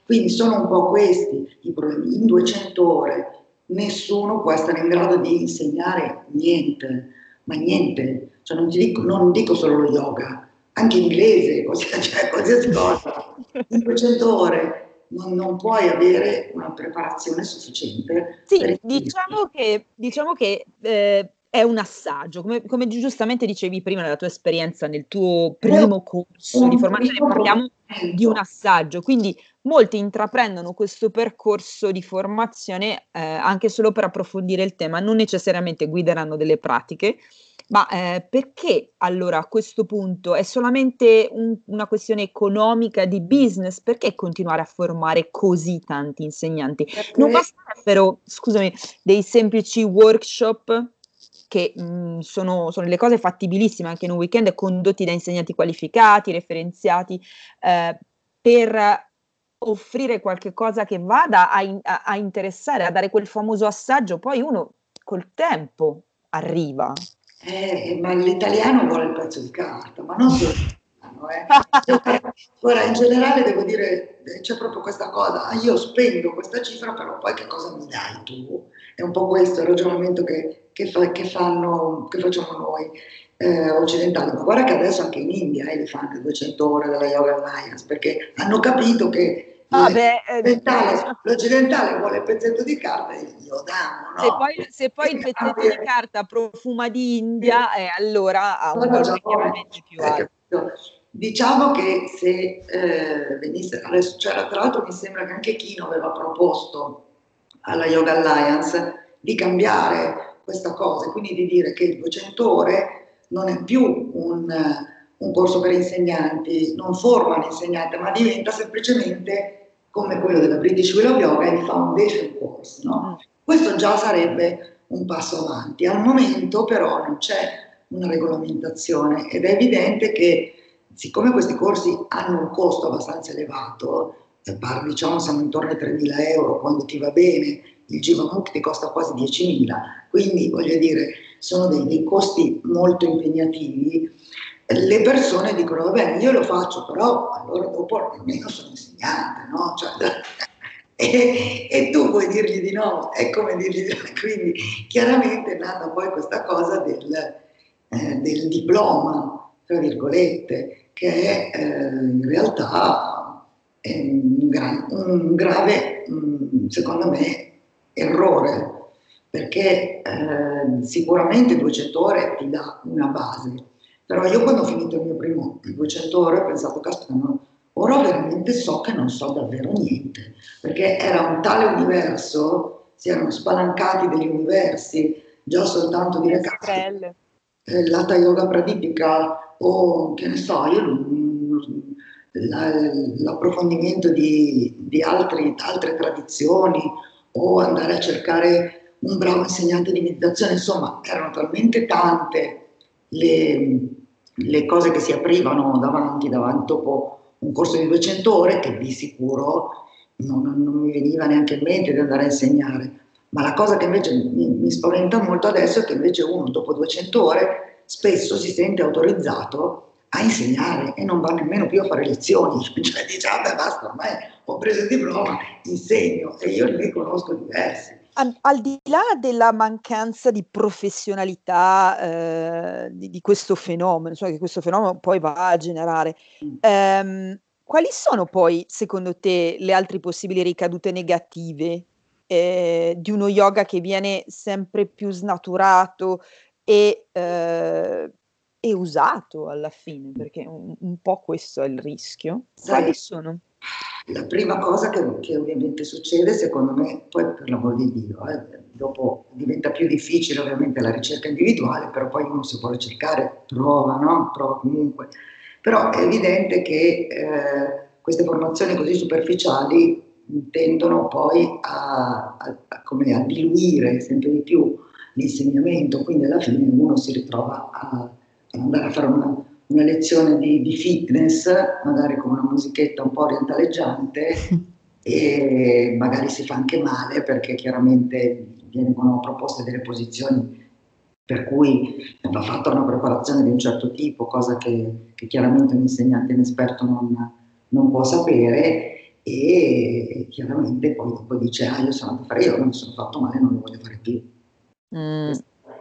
S2: Quindi sono un po' questi i problemi. In 200 ore nessuno può essere in grado di insegnare niente, ma niente. Cioè non, dico, non dico solo lo yoga, anche inglese, cioè, qualsiasi cosa. In 200 ore non, non, puoi avere una preparazione sufficiente.
S1: Sì, diciamo che, diciamo che eh, è un assaggio, come, come, giustamente dicevi prima nella tua esperienza, nel tuo primo corso di formazione, parliamo di un assaggio, quindi molti intraprendono questo percorso di formazione eh, anche solo per approfondire il tema, non necessariamente guideranno delle pratiche, ma eh, perché allora a questo punto è solamente un, una questione economica di business? Perché continuare a formare così tanti insegnanti? Perché... Non basterebbero, scusami, dei semplici workshop che mh, mhmm, sono, sono delle cose fattibilissime anche in un weekend condotti da insegnanti qualificati, referenziati, eh, per offrire qualche cosa che vada a, in, a, a interessare, a dare quel famoso assaggio, poi uno col tempo arriva.
S2: Eh, ma l'italiano vuole il pezzo di carta, ma non solo meno. Eh. Ora, in generale devo dire, c'è proprio questa cosa, io spendo questa cifra, però poi che cosa mi dai tu? È un po' questo il ragionamento che, che, fa, che, fanno, che facciamo noi eh, occidentali, ma guarda che adesso anche in India eh, li fanno anche 200 ore della Yoga Alliance, perché hanno capito che Ah, beh, l'occidentale, l'occidentale, vuole il pezzetto di carta e glielo danno. No?
S1: Se, poi, se poi il pezzetto di carta profuma di India, eh, allora ha un valore chiaramente più alto.
S2: Diciamo che se eh, venisse, adesso, cioè, tra l'altro mi sembra che anche Kino aveva proposto alla Yoga Alliance di cambiare questa cosa, quindi di dire che il 200 ore non è più un, un corso per insegnanti, non forma l'insegnante, ma diventa semplicemente come quello della British Wheel of Yoga, il Foundation Course. No? Mm. Questo già sarebbe un passo avanti. Al momento però non c'è una regolamentazione ed è evidente che siccome questi corsi hanno un costo abbastanza elevato, par, diciamo siamo intorno ai 3.000 euro quando ti va bene, il Jivamukt ti costa quasi 10.000, quindi voglio dire sono dei, dei costi molto impegnativi, le persone dicono va bene io lo faccio però allora dopo almeno sono insegnante, no? Cioè, e, e, tu puoi dirgli di no, è come dirgli di no. Quindi chiaramente è nata poi questa cosa del, eh, del diploma, tra virgolette, che è eh, in realtà è un, gra- un grave, mh, secondo me, errore, perché eh, sicuramente 200 ore ti dà una base, però io quando ho finito il mio primo 200 ore ho pensato, caspita, no, ora veramente so che non so davvero niente, perché era un tale universo, si erano spalancati degli universi, già soltanto dire che eh, l'Ata Yoga Pradipika o che ne so, io la, l'approfondimento di, di altri, altre tradizioni o andare a cercare un bravo insegnante di meditazione, insomma erano talmente tante le, le cose che si aprivano davanti, davanti dopo un corso di 200 ore che di sicuro non, non, mi veniva neanche in mente di andare a insegnare. Ma la cosa che invece mi, mi spaventa molto adesso è che invece uno dopo 200 ore spesso si sente autorizzato a insegnare e non va nemmeno più a fare lezioni, cioè dice vabbè basta ormai ho preso il diploma, insegno. E io ne conosco diversi.
S1: Al, al di là della mancanza di professionalità eh, di, di, questo fenomeno, cioè che questo fenomeno poi va a generare, ehm, quali sono poi secondo te le altre possibili ricadute negative eh, di uno yoga che viene sempre più snaturato e, eh, e usato alla fine? Perché un, un, po' questo è il rischio. Quali sono?
S2: La prima cosa che, che, ovviamente succede, secondo me, poi per l'amor di Dio, eh, dopo diventa più difficile ovviamente la ricerca individuale, però poi uno se vuole cercare trova, no? Trova comunque. Però è evidente che eh, queste formazioni così superficiali tendono poi a, a, a, a, diluire sempre di più l'insegnamento, quindi alla fine uno si ritrova a, andare a fare una una lezione di, di, fitness, magari con una musichetta un po' orientaleggiante e magari si fa anche male perché chiaramente vengono proposte delle posizioni per cui va fatta una preparazione di un certo tipo, cosa che, che chiaramente un insegnante inesperto non, non, può sapere e chiaramente poi dopo dice ah io sono andato a fare io, non mi sono fatto male, non lo voglio fare più. Mm.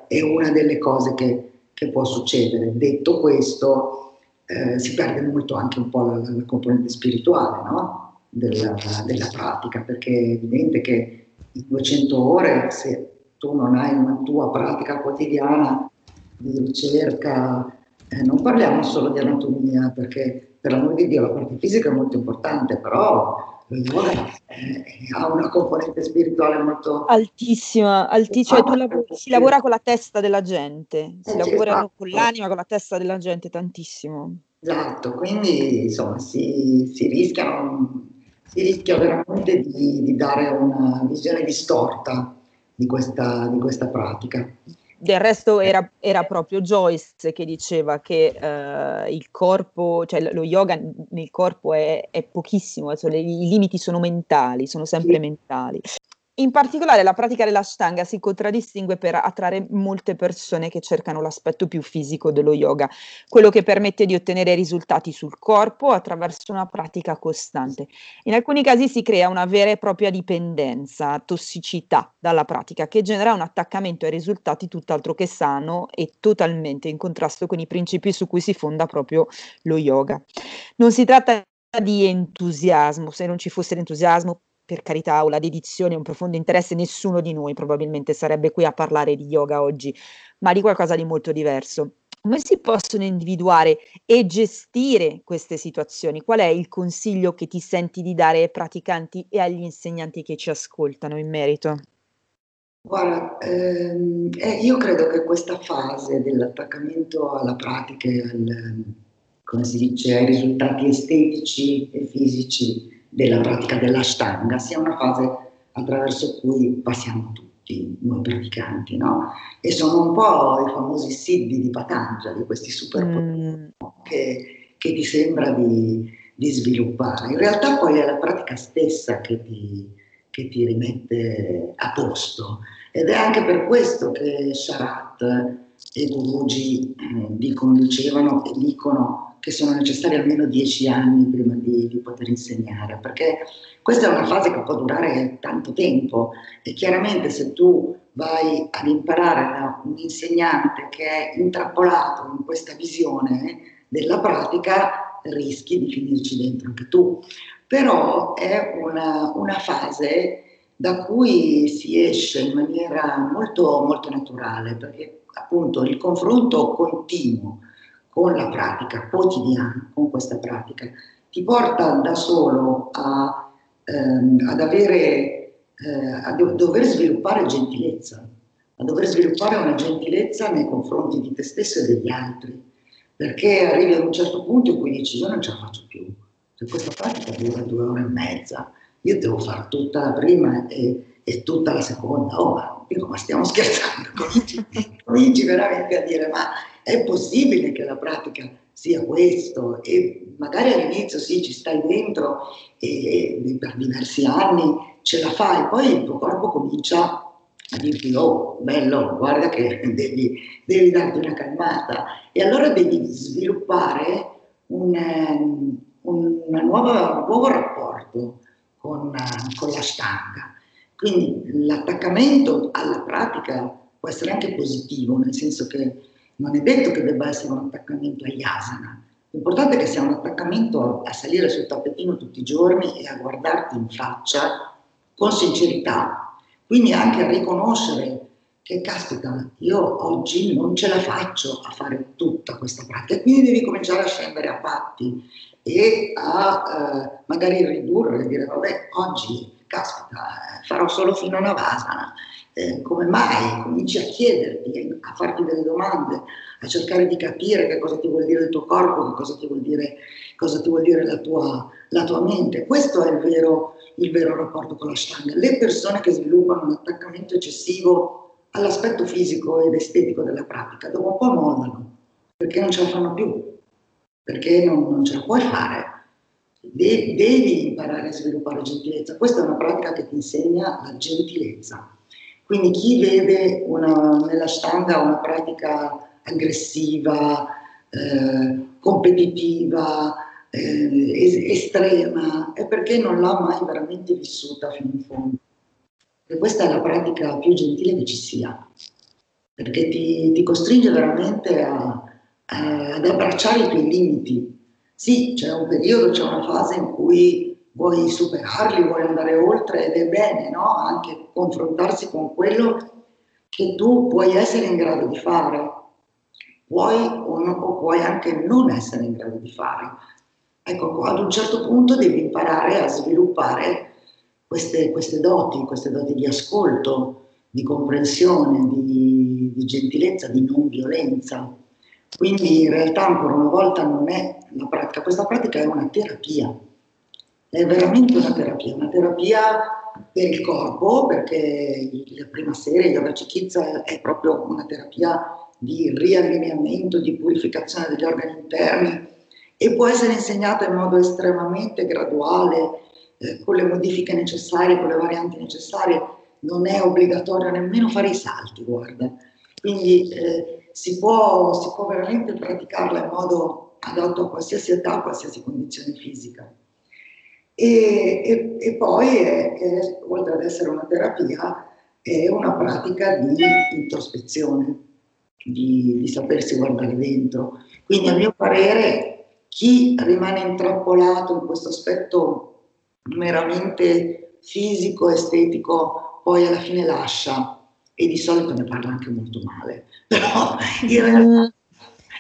S2: È una delle cose che, che può succedere. Detto questo, eh, si perde molto anche un po' la, la componente spirituale no? della, della, pratica, perché è evidente che in 200 ore, se tu non hai una tua pratica quotidiana di ricerca, eh, non parliamo solo di anatomia, perché per l'amore di Dio la parte fisica è molto importante, però ha una componente spirituale molto
S1: altissima, altissima. Cioè, lav- si lavora con la testa della gente, si eh, lavora esatto. con l'anima, con la testa della gente, tantissimo.
S2: Esatto, quindi insomma si, si, rischiano, si rischia veramente di, di, dare una visione distorta di questa, di questa pratica.
S1: Del resto era, era, proprio Joyce che diceva che uh, il corpo, cioè lo yoga nel corpo è, è pochissimo, cioè i limiti sono mentali, sono sempre sì. mentali. In particolare la pratica dell'ashtanga si contraddistingue per attrarre molte persone che cercano l'aspetto più fisico dello yoga, quello che permette di ottenere risultati sul corpo attraverso una pratica costante. In alcuni casi si crea una vera e propria dipendenza, tossicità dalla pratica che genera un attaccamento ai risultati tutt'altro che sano e totalmente in contrasto con i principi su cui si fonda proprio lo yoga. Non si tratta di entusiasmo, se non ci fosse l'entusiasmo per carità, o la dedizione, un profondo interesse, nessuno di noi probabilmente sarebbe qui a parlare di yoga oggi, ma di qualcosa di molto diverso. Come si possono individuare e gestire queste situazioni? Qual è il consiglio che ti senti di dare ai praticanti e agli insegnanti che ci ascoltano in merito?
S2: Guarda, ehm, eh, io credo che questa fase dell'attaccamento alla pratica al, come si dice, ai risultati estetici e fisici della pratica dell'ashtanga sia una fase attraverso cui passiamo tutti noi praticanti, no? E sono un po' i famosi siddhi di Patanjali, questi superpoteri mm. che, che, ti sembra di, di, sviluppare. In realtà poi è la pratica stessa che ti, che ti rimette a posto ed è anche per questo che Sharat e Guruji eh, dicono, dicevano e dicono che sono necessari almeno dieci anni prima di, di, poter insegnare, perché questa è una fase che può durare tanto tempo e chiaramente se tu vai ad imparare da un insegnante che è intrappolato in questa visione della pratica, rischi di finirci dentro anche tu. Però è una, una fase da cui si esce in maniera molto, molto naturale, perché appunto il confronto continuo con la pratica quotidiana, con questa pratica, ti porta da solo a, ehm, ad avere, eh, a do- dover sviluppare gentilezza, a dover sviluppare una gentilezza nei confronti di te stesso e degli altri, perché arrivi ad un certo punto in cui dici io non ce la faccio più, se questa pratica dura due ore e mezza, io devo fare tutta la prima e, e tutta la seconda, oh ma, dico, ma stiamo scherzando, cominci, cominci veramente a dire ma è possibile che la pratica sia questo e magari all'inizio sì ci stai dentro e, e per diversi anni ce la fai, poi il tuo corpo comincia a dirti oh bello guarda che devi, devi darti una calmata e allora devi sviluppare un, um, un nuova, nuovo rapporto con, con la stanga. Quindi l'attaccamento alla pratica può essere anche positivo, nel senso che non è detto che debba essere un attaccamento agli asana. L'importante è che sia un attaccamento a salire sul tappetino tutti i giorni e a guardarti in faccia con sincerità. Quindi anche a riconoscere che, caspita, io oggi non ce la faccio a fare tutta questa pratica, quindi devi cominciare a scendere a patti e a eh, magari ridurre dire, vabbè, oggi, caspita, farò solo fino a una vasana eh, come mai cominci a chiederti, a farti delle domande, a cercare di capire che cosa ti vuol dire il tuo corpo, che cosa ti vuol dire, ti vuol dire la, tua, la tua mente. Questo è il vero, il vero rapporto con la Stanga. Le persone che sviluppano un attaccamento eccessivo all'aspetto fisico ed estetico della pratica, dopo un po' mollano, perché non ce la fanno più, perché non, non ce la puoi fare. Devi, devi imparare a sviluppare gentilezza. Questa è una pratica che ti insegna la gentilezza quindi chi vede una, nella stanga una pratica aggressiva, eh, competitiva, eh, estrema, è perché non l'ha mai veramente vissuta fino in fondo. E questa è la pratica più gentile che ci sia, perché ti, ti costringe veramente a, a, ad abbracciare i tuoi limiti. Sì, c'è un periodo, c'è una fase in cui vuoi superarli, vuoi andare oltre ed è bene no? anche confrontarsi con quello che tu puoi essere in grado di fare, puoi o, no, o puoi anche non essere in grado di fare. Ecco, ad un certo punto devi imparare a sviluppare queste, queste doti, queste doti di ascolto, di comprensione, di, di gentilezza, di non violenza. Quindi in realtà ancora una volta non è una pratica, questa pratica è una terapia. È veramente una terapia, una terapia per il corpo, perché la prima serie, Yoga Chikitsa, è proprio una terapia di riallineamento, di purificazione degli organi interni e può essere insegnata in modo estremamente graduale, eh, con le modifiche necessarie, con le varianti necessarie, non è obbligatorio nemmeno fare i salti, guarda. Quindi eh, si, può, si può veramente praticarla in modo adatto a qualsiasi età, a qualsiasi condizione fisica. E, e, e poi, è, è, oltre ad essere una terapia, è una pratica di introspezione, di, di sapersi guardare dentro. Quindi, a mio parere, chi rimane intrappolato in questo aspetto meramente fisico, estetico, poi alla fine lascia e di solito ne parla anche molto male, però in realtà,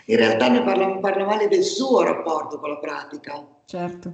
S2: in realtà ne parla, parla male del suo rapporto con la pratica.
S3: Certo.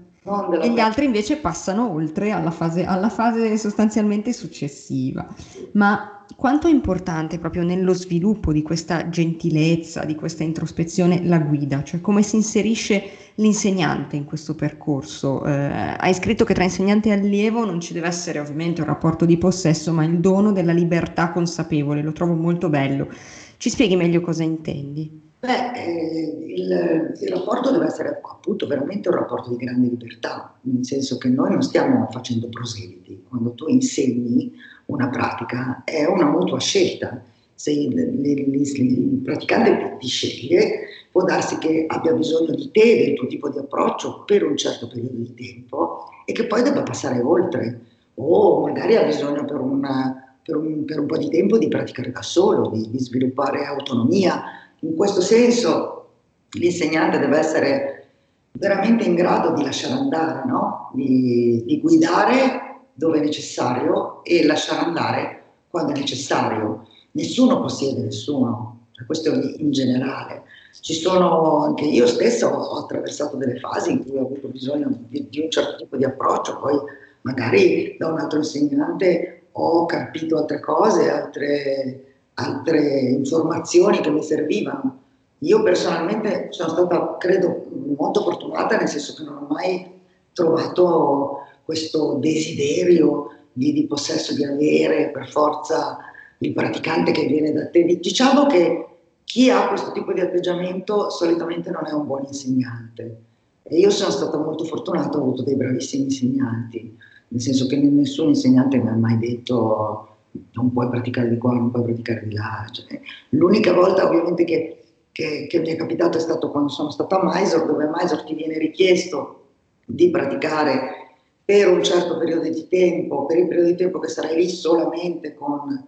S3: E gli altri invece passano oltre alla fase, alla fase sostanzialmente successiva. Ma quanto è importante proprio nello sviluppo di questa gentilezza, di questa introspezione, la guida, cioè come si inserisce l'insegnante in questo percorso? Eh, hai scritto che tra insegnante e allievo non ci deve essere ovviamente un rapporto di possesso, ma il dono della libertà consapevole, lo trovo molto bello. Ci spieghi meglio cosa intendi?
S2: Beh, eh, il, il, rapporto deve essere appunto veramente un rapporto di grande libertà, nel senso che noi non stiamo facendo proseliti. Quando tu insegni una pratica è una mutua scelta. Se il, il, il praticante ti sceglie, può darsi che abbia bisogno di te, del tuo tipo di approccio per un certo periodo di tempo e che poi debba passare oltre. O magari ha bisogno per, una, per, un, per un, po' di tempo di praticare da solo, di, di sviluppare autonomia. In questo senso l'insegnante deve essere veramente in grado di lasciare andare, no? di, di guidare dove è necessario e lasciare andare quando è necessario. Nessuno possiede nessuno, cioè, questo in generale. Ci sono, anche io stessa ho, attraversato delle fasi in cui ho avuto bisogno di, di, un certo tipo di approccio, poi magari da un altro insegnante ho capito altre cose, altre, altre informazioni che mi servivano. Io personalmente sono stata, credo, molto fortunata, nel senso che non ho mai trovato questo desiderio di, di possesso di avere per forza il praticante che viene da te. Diciamo che chi ha questo tipo di atteggiamento solitamente non è un buon insegnante. E io sono stata molto fortunata, ho avuto dei bravissimi insegnanti, nel senso che nessun insegnante mi ha mai detto non puoi praticare di qua, non puoi praticare di là. Cioè, l'unica volta ovviamente che, che, che, mi è capitato è stato quando sono stata a Mysore, dove a Mysore ti viene richiesto di praticare per un certo periodo di tempo, per il periodo di tempo che sarai lì solamente con,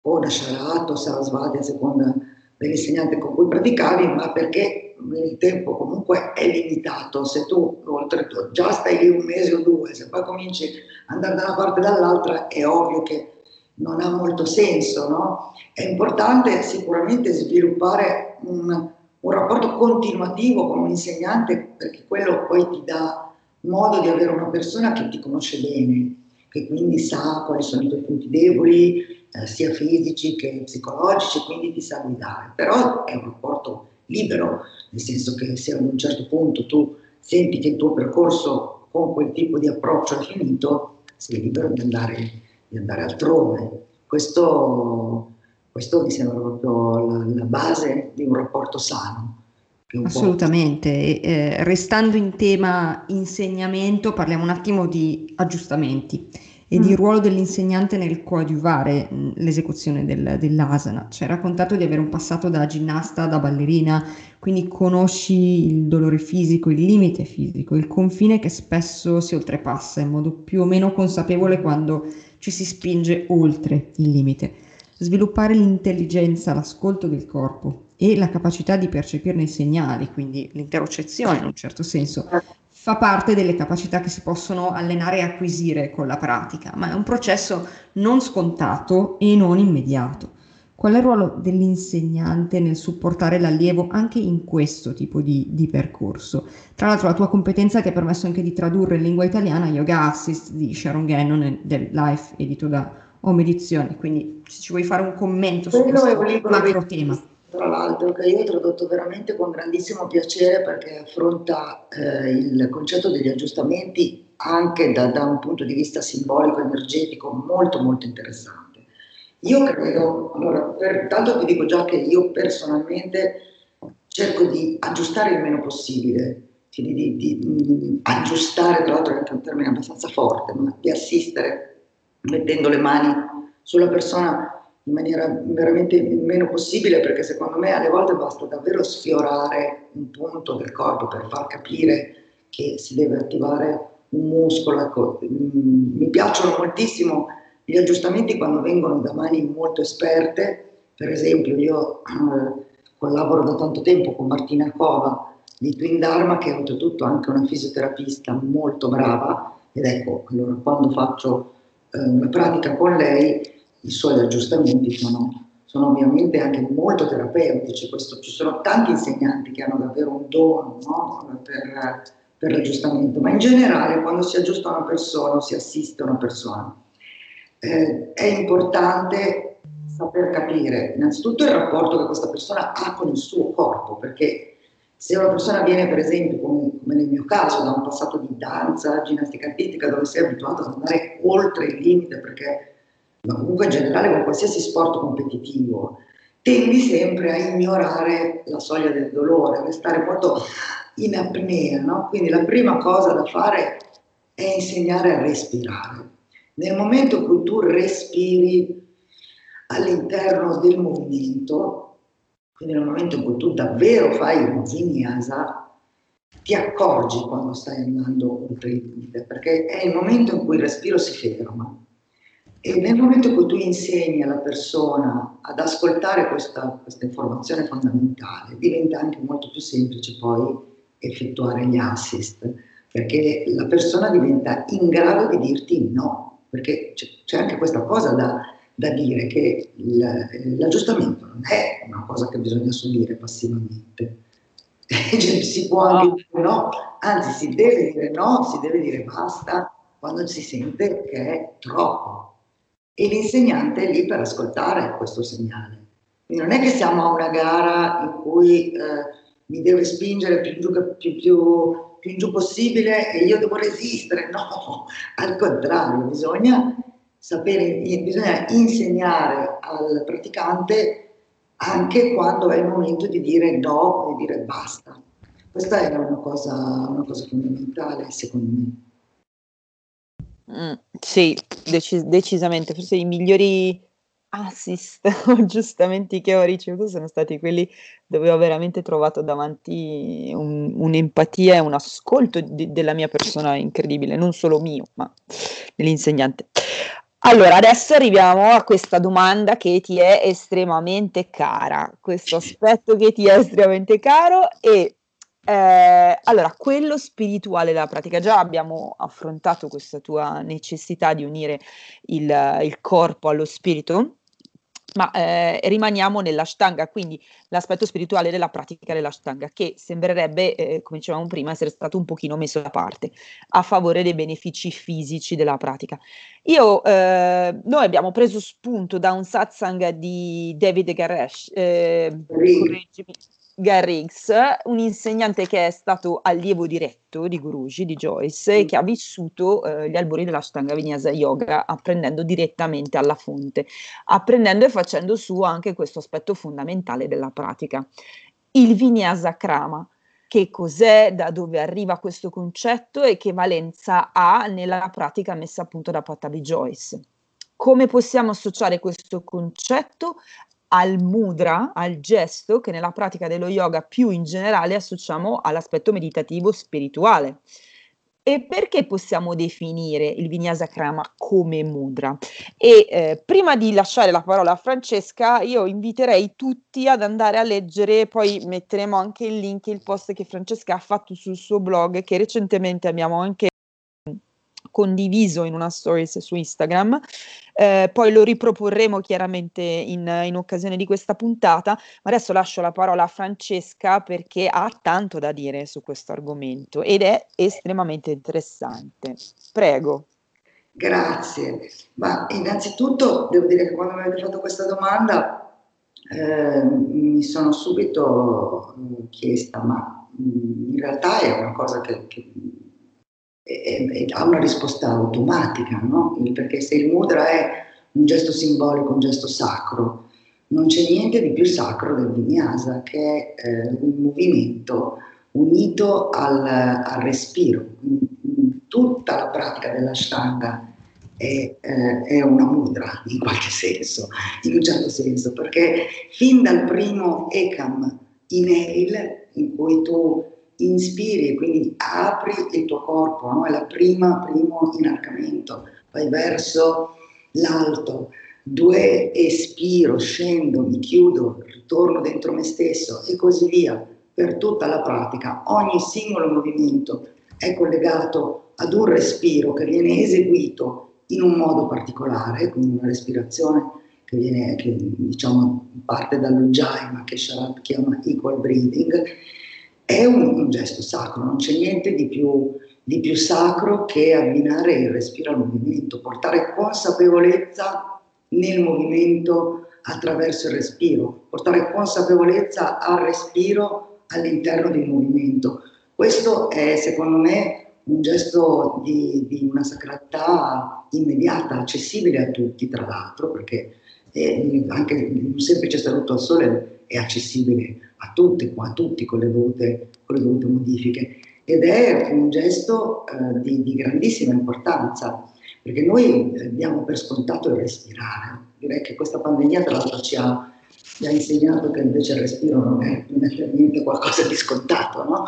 S2: con Sharato, Sarasvati, a seconda dell'insegnante con cui praticavi, ma perché il tempo comunque è limitato. Se tu oltretutto già stai lì un mese o due, se poi cominci ad andare da una parte e dall'altra, è ovvio che non ha molto senso. No? È importante sicuramente sviluppare un, un rapporto continuativo con un insegnante perché quello poi ti dà modo di avere una persona che ti conosce bene, che quindi sa quali sono i tuoi punti deboli, eh, sia fisici che psicologici, quindi ti sa guidare. Però è un rapporto libero, nel senso che se ad un certo punto tu senti che il tuo percorso con quel tipo di approccio è finito, sei libero di andare, di andare altrove. Questo, questo mi sembra proprio la, la base di un rapporto sano.
S3: Assolutamente. Eh, restando in tema insegnamento, parliamo un attimo di aggiustamenti e mm. di ruolo dell'insegnante nel coadiuvare mh, l'esecuzione del, dell'asana. Ci hai raccontato di avere un passato da ginnasta, da ballerina, quindi conosci il dolore fisico, il limite fisico, il confine che spesso si oltrepassa in modo più o meno consapevole quando ci si spinge oltre il limite. Sviluppare l'intelligenza, l'ascolto del corpo e la capacità di percepirne i segnali, quindi l'interocezione in un certo senso, fa parte delle capacità che si possono allenare e acquisire con la pratica, ma è un processo non scontato e non immediato. Qual è il ruolo dell'insegnante nel supportare l'allievo anche in questo tipo di, di, percorso? Tra l'altro la tua competenza ti ha permesso anche di tradurre in lingua italiana Yoga Assist di Sharon Gannon del Life edito da Home Edizione, quindi se ci vuoi fare un commento su questo macro tema
S2: tra l'altro, che io ho tradotto veramente con grandissimo piacere perché affronta eh, il concetto degli aggiustamenti anche da, da, un punto di vista simbolico, energetico, molto molto interessante. Io credo, allora, per, tanto ti dico già che io personalmente cerco di aggiustare il meno possibile, di, di, di, di aggiustare, tra l'altro è un termine abbastanza forte, ma di assistere mettendo le mani sulla persona in maniera veramente il meno possibile perché secondo me alle volte basta davvero sfiorare un punto del corpo per far capire che si deve attivare un muscolo. Ecco, mm, mi piacciono moltissimo gli aggiustamenti quando vengono da mani molto esperte, per esempio io eh, collaboro da tanto tempo con Martina Cova di Twin Dharma che è oltretutto anche una fisioterapista molto brava ed ecco, allora quando faccio eh, una pratica con lei i suoi aggiustamenti sono, sono ovviamente anche molto terapeutici, Questo, ci sono tanti insegnanti che hanno davvero un dono no? per, per l'aggiustamento, ma in generale quando si aggiusta una persona o si assiste una persona eh, è importante saper capire innanzitutto il rapporto che questa persona ha con il suo corpo, perché se una persona viene per esempio, come, nel mio caso, da un passato di danza, ginnastica artistica, dove sei abituato ad andare oltre il limite perché ma comunque in generale con qualsiasi sport competitivo, tendi sempre a ignorare la soglia del dolore, a restare molto in apnea, no? Quindi la prima cosa da fare è insegnare a respirare. Nel momento in cui tu respiri all'interno del movimento, quindi nel momento in cui tu davvero fai un vinyasa, ti accorgi quando stai andando oltre il limite, perché è il momento in cui il respiro si ferma. E nel momento in cui tu insegni alla persona ad ascoltare questa, questa informazione fondamentale, diventa anche molto più semplice poi effettuare gli assist, perché la persona diventa in grado di dirti no, perché c'è, anche questa cosa da, da dire che l'aggiustamento non è una cosa che bisogna subire passivamente. si può anche dire no, anzi si deve dire no, si deve dire basta quando si sente che è troppo e l'insegnante è lì per ascoltare questo segnale. Quindi non è che siamo a una gara in cui eh, mi deve spingere più giù, più, più, più in giù possibile e io devo resistere, no, al contrario, bisogna sapere, bisogna insegnare al praticante anche quando è il momento di dire no, di dire basta. Questa è una cosa, una cosa fondamentale secondo me.
S1: Mm, sì, deci- decisamente, forse i migliori assist o aggiustamenti che ho ricevuto sono stati quelli dove ho veramente trovato davanti un un'empatia e un ascolto di della mia persona incredibile, non solo mio, ma dell'insegnante. Allora, adesso arriviamo a questa domanda che ti è estremamente cara, questo aspetto che ti è estremamente caro e eh, allora, quello spirituale della pratica, già abbiamo affrontato questa tua necessità di unire il, il corpo allo spirito, ma eh, rimaniamo nell'ashtanga, quindi l'aspetto spirituale della pratica dell'ashtanga, che sembrerebbe, eh, come dicevamo prima, essere stato un pochino messo da parte a favore dei benefici fisici della pratica. Io, eh, noi abbiamo preso spunto da un satsang di David Garesh, eh, correggimi, Garrix, un insegnante che è stato allievo diretto di Guruji, di Joyce, e che ha vissuto eh, gli albori dell'Ashtanga Vinyasa Yoga apprendendo direttamente alla fonte, apprendendo e facendo suo anche questo aspetto fondamentale della pratica. Il Vinyasa Krama, che cos'è, da dove arriva questo concetto e che valenza ha nella pratica messa a punto da Patabi Joyce. Come possiamo associare questo concetto al mudra, al gesto che nella pratica dello yoga più in generale associamo all'aspetto meditativo spirituale. E perché possiamo definire il Vinyasa Krama come mudra? E eh, prima di lasciare la parola a Francesca, io inviterei tutti ad andare a leggere, poi metteremo anche il link, il post che Francesca ha fatto sul suo blog, che recentemente abbiamo anche condiviso in una stories su Instagram. Eh, poi lo riproporremo chiaramente in, in, occasione di questa puntata, ma adesso lascio la parola a Francesca perché ha tanto da dire su questo argomento ed è estremamente interessante. Prego.
S2: Grazie, ma innanzitutto devo dire che quando mi avete fatto questa domanda eh, mi sono subito chiesta, ma in realtà è una cosa che, che ha una risposta automatica, no? perché se il mudra è un gesto simbolico, un gesto sacro, non c'è niente di più sacro del vinyasa, che è eh, un movimento unito al, al respiro. Tutta la pratica dell'ashtanga è, eh, è, una mudra in qualche senso, in un certo senso, perché fin dal primo ECAM inhale in cui tu inspiri quindi apri il tuo corpo, no? è il primo inarcamento, vai verso l'alto, due espiro, scendo, mi chiudo, ritorno dentro me stesso e così via per tutta la pratica. Ogni singolo movimento è collegato ad un respiro che viene eseguito in un modo particolare, quindi una respirazione che, viene, che diciamo, parte dall'ujjayi, ma che Sharat chiama equal breathing, è un, un, gesto sacro, non c'è niente di più, di più sacro che abbinare il respiro al movimento, portare consapevolezza nel movimento attraverso il respiro, portare consapevolezza al respiro all'interno del movimento. Questo è secondo me un gesto di, di una sacralità immediata, accessibile a tutti tra l'altro, perché eh, anche un semplice saluto al sole è accessibile a tutti, a tutti con le dovute, con le dovute modifiche ed è un gesto eh, di, di, grandissima importanza perché noi diamo per scontato il respirare. Direi che questa pandemia tra l'altro ci ha, ci ha insegnato che invece il respiro non è, non è per niente qualcosa di scontato, no?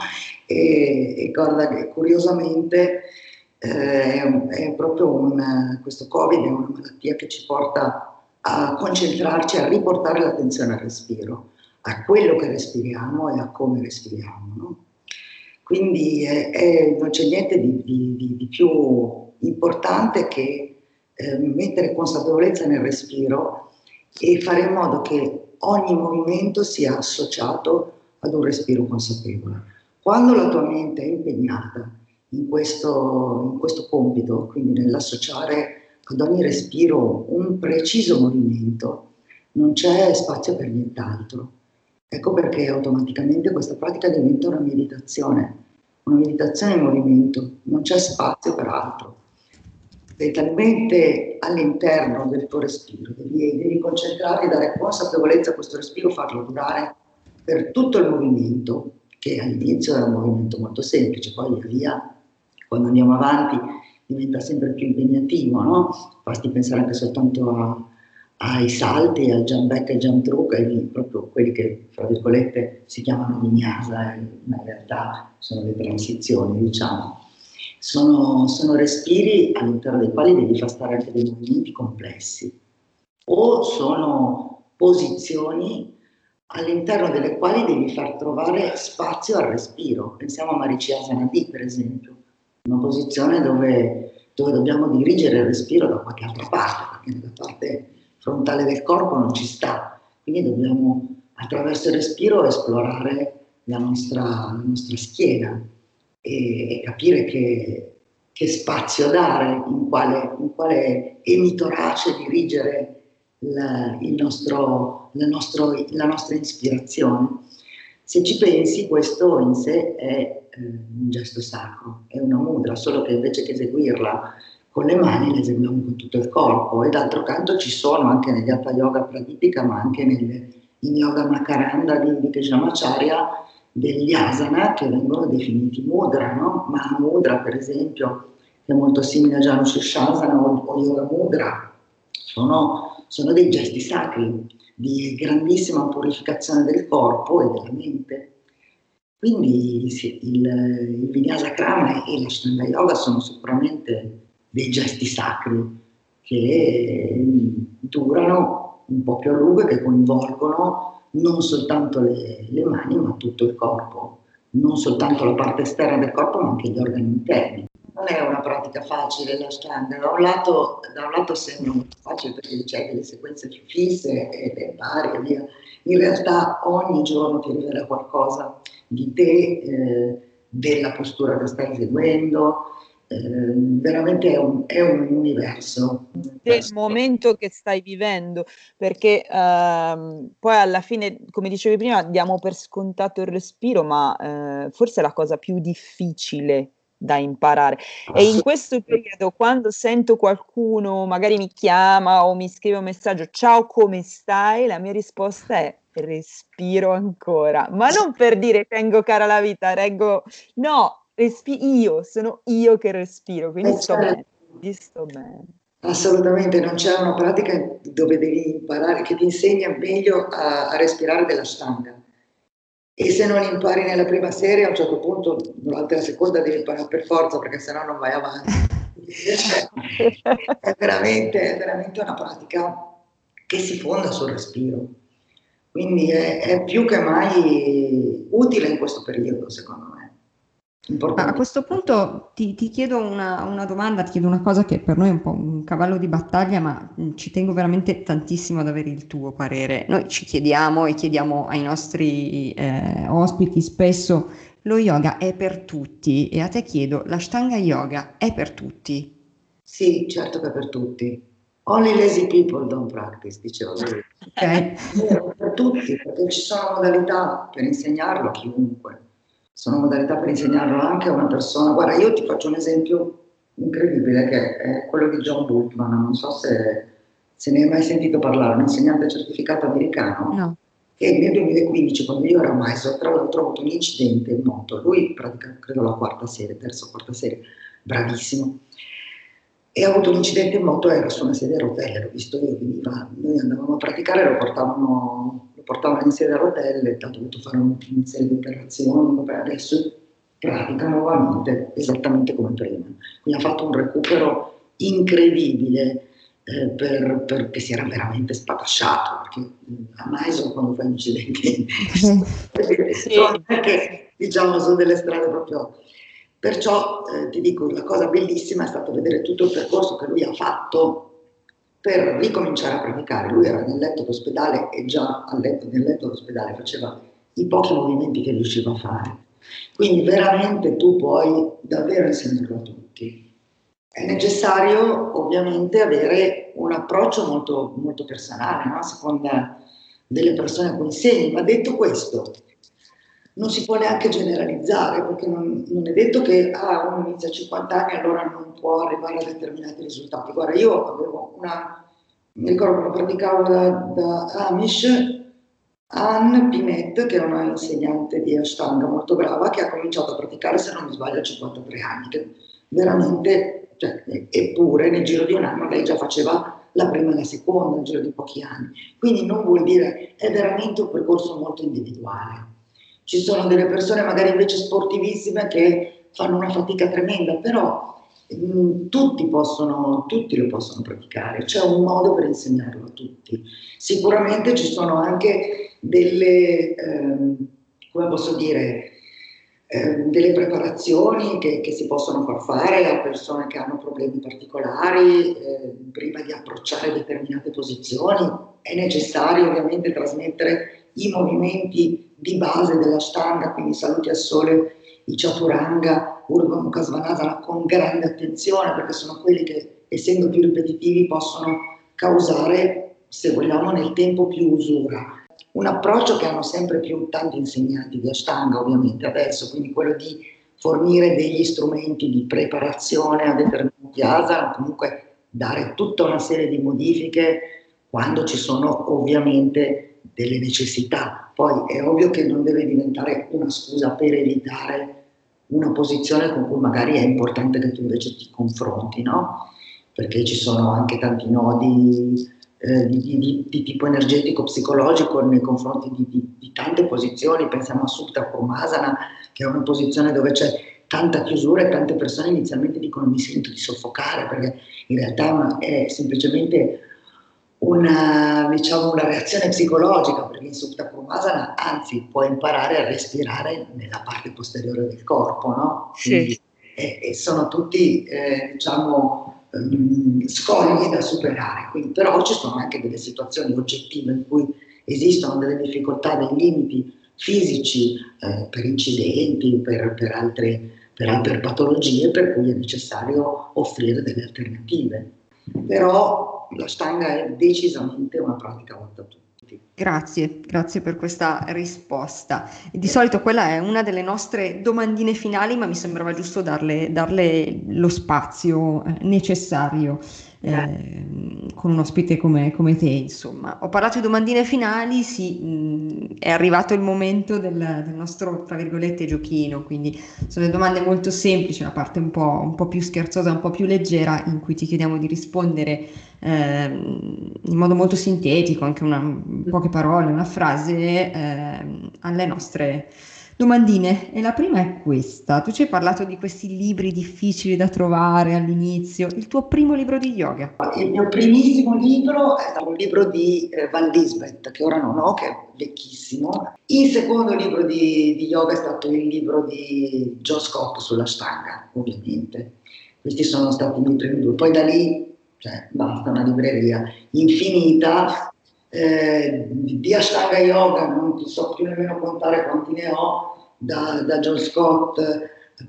S2: E, e guarda che curiosamente eh, è proprio un, questo Covid è una malattia che ci porta a concentrarci, a riportare l'attenzione al respiro, a quello che respiriamo e a come respiriamo. No? Quindi è, è, non c'è niente di, di, di più importante che eh, mettere consapevolezza nel respiro e fare in modo che ogni movimento sia associato ad un respiro consapevole. Quando la tua mente è impegnata in questo, in questo compito, quindi nell'associare ad ogni respiro un preciso movimento, non c'è spazio per nient'altro. Ecco perché automaticamente questa pratica diventa una meditazione, una meditazione in movimento, non c'è spazio per altro. Sei talmente all'interno del tuo respiro, devi, devi concentrarti, dare consapevolezza a questo respiro, farlo durare per tutto il movimento, che all'inizio è un movimento molto semplice, poi via via, quando andiamo avanti, diventa sempre più impegnativo, no? Basti pensare anche soltanto a, ai salti, al jump back e jump through, che proprio quelli che, fra virgolette, si chiamano vinyasa, ma in realtà sono le transizioni, diciamo. Sono, sono respiri all'interno dei quali devi far stare anche dei movimenti complessi, o sono posizioni all'interno delle quali devi far trovare spazio al respiro. Pensiamo a Mariciasana D, per esempio una posizione dove, dove dobbiamo dirigere il respiro da qualche altra parte, perché nella parte frontale del corpo non ci sta. Quindi dobbiamo attraverso il respiro esplorare la nostra, la nostra schiena e, e capire che, che, spazio dare, in quale, in quale emitorace dirigere la, nostro, la, nostro, la nostra ispirazione. Se ci pensi, questo in sé è eh, un gesto sacro, è una mudra, solo che invece che eseguirla con le mani la eseguiamo con tutto il corpo. E d'altro canto ci sono anche negli Hatha Yoga Pradipika ma anche nel, in Yoga Makaranda di, di Krishnamacharya degli asana che vengono definiti mudra, no? Mahamudra per esempio che è molto simile a Janushishasana o, o Yoga Mudra. Sono, sono dei gesti sacri di grandissima purificazione del corpo e della mente. Quindi sì, il, il Vinyasa Krama e l'Ashtanga Yoga sono sicuramente dei gesti sacri che durano un po' più a lungo e che coinvolgono non soltanto le, le mani ma tutto il corpo, non soltanto la parte esterna del corpo ma anche gli organi interni. Non è una pratica facile l'Ashtanga, da un lato, da un lato sembra molto facile perché c'è delle sequenze più fisse ed è pari e via. In realtà ogni giorno ti rivela qualcosa di te, eh, della postura che stai seguendo, eh, veramente è un, è un, universo.
S1: Del momento che stai vivendo, perché ehm, poi alla fine, come dicevi prima, diamo per scontato il respiro, ma eh, forse è la cosa più difficile da imparare. E in questo periodo, quando sento qualcuno, magari mi chiama o mi scrive un messaggio, ciao, come stai? La mia risposta è respiro ancora, ma non per dire tengo cara la vita, reggo, no, respi- io, sono io che respiro, quindi sto bene, sto bene.
S2: Assolutamente, non c'è una pratica dove devi imparare, che ti insegna meglio a, a respirare della stanga. E se non impari nella prima serie, a un certo punto, durante la seconda devi imparare per forza, perché sennò non vai avanti. è, veramente, è veramente una pratica che si fonda sul respiro. Quindi è, è più che mai utile in questo periodo, secondo me.
S3: A questo punto ti, ti chiedo una, una, domanda, ti chiedo una cosa che per noi è un po' un cavallo di battaglia, ma mm, ci tengo veramente tantissimo ad avere il tuo parere. Noi ci chiediamo e chiediamo ai nostri eh, ospiti spesso, lo yoga è per tutti e a te chiedo, la Shtanga Yoga è per tutti?
S2: Sì, certo che è per tutti. Only lazy people don't practice, diceva lui. Okay. per tutti, perché ci sono modalità per insegnarlo a chiunque sono modalità per insegnarlo anche a una persona. Guarda, io ti faccio un esempio incredibile che è quello di John Bultman, non so se, se ne hai mai sentito parlare, un insegnante certificato americano.
S3: No.
S2: Che nel 2015, quando io ero a Mysore, tra l'altro ho avuto un incidente in moto. Lui pratica, credo, la quarta serie, terza o quarta serie, bravissimo. E ha avuto un incidente in moto, era su una sedia a rotelle, l'ho visto io, veniva, noi andavamo a praticare, lo portavamo portavano in sedia a rotelle, ha dovuto fare una serie di operazioni, adesso pratica nuovamente esattamente come prima. Quindi ha fatto un recupero incredibile eh, per, perché si era veramente spatasciato, perché a Maison quando fa incidenti sì. perché diciamo sono delle strade proprio... Perciò eh, ti dico, la cosa bellissima è stato vedere tutto il percorso che lui ha fatto per ricominciare a praticare. Lui era nel letto d'ospedale e già letto, nel letto d'ospedale faceva i pochi movimenti che riusciva a fare. Quindi veramente tu puoi davvero insegnarlo a tutti. È necessario ovviamente avere un approccio molto, molto personale, no? a seconda delle persone a cui insegni. Ma detto questo, non si può neanche generalizzare, perché non, non è detto che ah, uno inizia a 50 anni e allora non può arrivare a determinati risultati. Guarda, io avevo una, mi ricordo lo praticavo da, da Amish, Anne Pimet, che è una insegnante di Ashtanga molto brava, che ha cominciato a praticare, se non mi sbaglio, a 53 anni, che veramente, cioè, eppure nel giro di un anno lei già faceva la prima e la seconda nel giro di pochi anni. Quindi non vuol dire, è veramente un percorso molto individuale. Ci sono delle persone magari invece sportivissime che fanno una fatica tremenda, però mh, mm, tutti, possono, tutti lo possono praticare, c'è un modo per insegnarlo a tutti. Sicuramente ci sono anche delle, ehm, come posso dire, ehm, delle preparazioni che, che, si possono far fare a persone che hanno problemi particolari eh, prima di approcciare determinate posizioni. È necessario ovviamente trasmettere i movimenti di base della Shtanga, quindi saluti al sole, i Chaturanga, Urdhva Mukha Svanasana con grande attenzione perché sono quelli che essendo più ripetitivi possono causare, se vogliamo, nel tempo più usura. Un approccio che hanno sempre più tanti insegnanti di Ashtanga ovviamente adesso, quindi quello di fornire degli strumenti di preparazione a determinati asana, comunque dare tutta una serie di modifiche quando ci sono ovviamente delle necessità. Poi è ovvio che non deve diventare una scusa per evitare una posizione con cui magari è importante che tu invece ti confronti, no? Perché ci sono anche tanti nodi eh, di, di, di, tipo energetico-psicologico nei confronti di, di, tante posizioni. Pensiamo a Supta Kurmasana, che è una posizione dove c'è tanta chiusura e tante persone inizialmente dicono mi sento di soffocare, perché in realtà è semplicemente una, diciamo, una reazione psicologica, perché in Supta Kurmasana anzi puoi imparare a respirare nella parte posteriore del corpo, no?
S3: Quindi,
S2: e, e, sono tutti, eh, diciamo, um, scogli da superare. Quindi, però ci sono anche delle situazioni oggettive in cui esistono delle difficoltà, dei limiti fisici eh, per incidenti, per, per, altre, per altre patologie, per cui è necessario offrire delle alternative. Però la stanga è decisamente una pratica volta a tutti.
S3: Grazie, grazie per questa risposta. Di solito quella è una delle nostre domandine finali, ma mi sembrava giusto darle, darle lo spazio eh, necessario. Eh, con un ospite come, come, te, insomma. Ho parlato di domandine finali, sì, mh, è arrivato il momento del, del, nostro, tra virgolette, giochino, quindi sono domande molto semplici, una parte un po', un po', più scherzosa, un po' più leggera, in cui ti chiediamo di rispondere eh, in modo molto sintetico, anche una, poche parole, una frase, eh, alle nostre domandine. E la prima è questa. Tu ci hai parlato di questi libri difficili da trovare all'inizio. Il tuo primo libro di yoga?
S2: Il mio primissimo libro è un libro di eh, Van Lisbeth, che ora non ho, che è vecchissimo. Il secondo libro di, di yoga è stato il libro di Joe Scott sulla stanga, ovviamente. Questi sono stati i miei primi due. Poi da lì, cioè, basta, una libreria infinita. Eh, di Ashtanga Yoga non ti so più nemmeno contare quanti ne ho, da, da John Scott,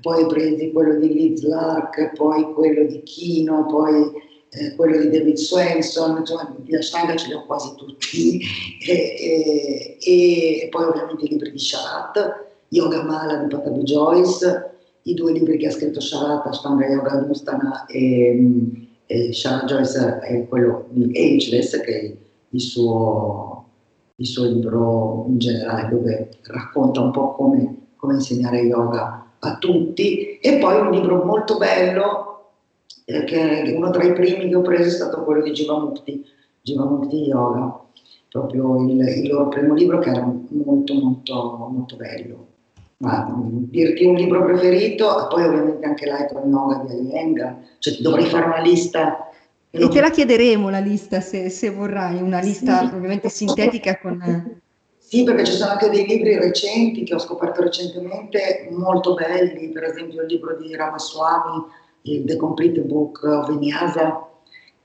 S2: poi presi quello di Liz Lark, poi quello di Kino, poi eh, quello di David Swenson, insomma di Ashtanga ce li ho quasi tutti, e, e, e, poi ovviamente i libri di Sharat, Yoga Mala di Patabi Joyce, i due libri che ha scritto Sharat, Ashtanga Yoga Nustana e, e Sharat Joyce è quello di Ageless, che il suo, il suo libro in generale dove racconta un po' come come insegnare yoga a tutti e poi un libro molto bello eh, che uno tra i primi che ho preso è stato quello di Jivamukti, Jivamukti Yoga, proprio il, il, loro primo libro che era molto molto molto bello. Ma dirti un libro preferito, poi ovviamente anche l'Icon Yoga di Iyengar, cioè dovrei fare una lista
S3: e te la chiederemo la lista se, se vorrai, una lista sì. ovviamente sintetica con...
S2: Sì, perché ci sono anche dei libri recenti che ho scoperto recentemente, molto belli, per esempio il libro di Ramaswamy, il The Complete Book of Vinyasa,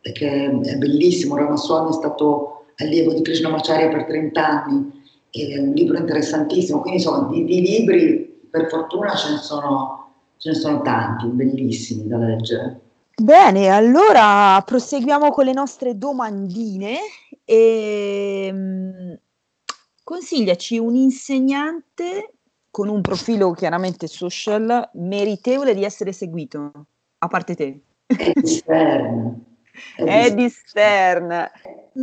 S2: che è bellissimo. Ramaswamy è stato allievo di Krishnamacharya per 30 anni, è un libro interessantissimo. Quindi insomma, di, di libri, per fortuna, ce ne, sono, ce ne sono tanti, bellissimi da leggere.
S1: Bene, allora proseguiamo con le nostre domandine. E ehm, Consigliaci un insegnante con un profilo chiaramente social meritevole di essere seguito, a parte te.
S2: Eddie Stern.
S1: Eddie Stern.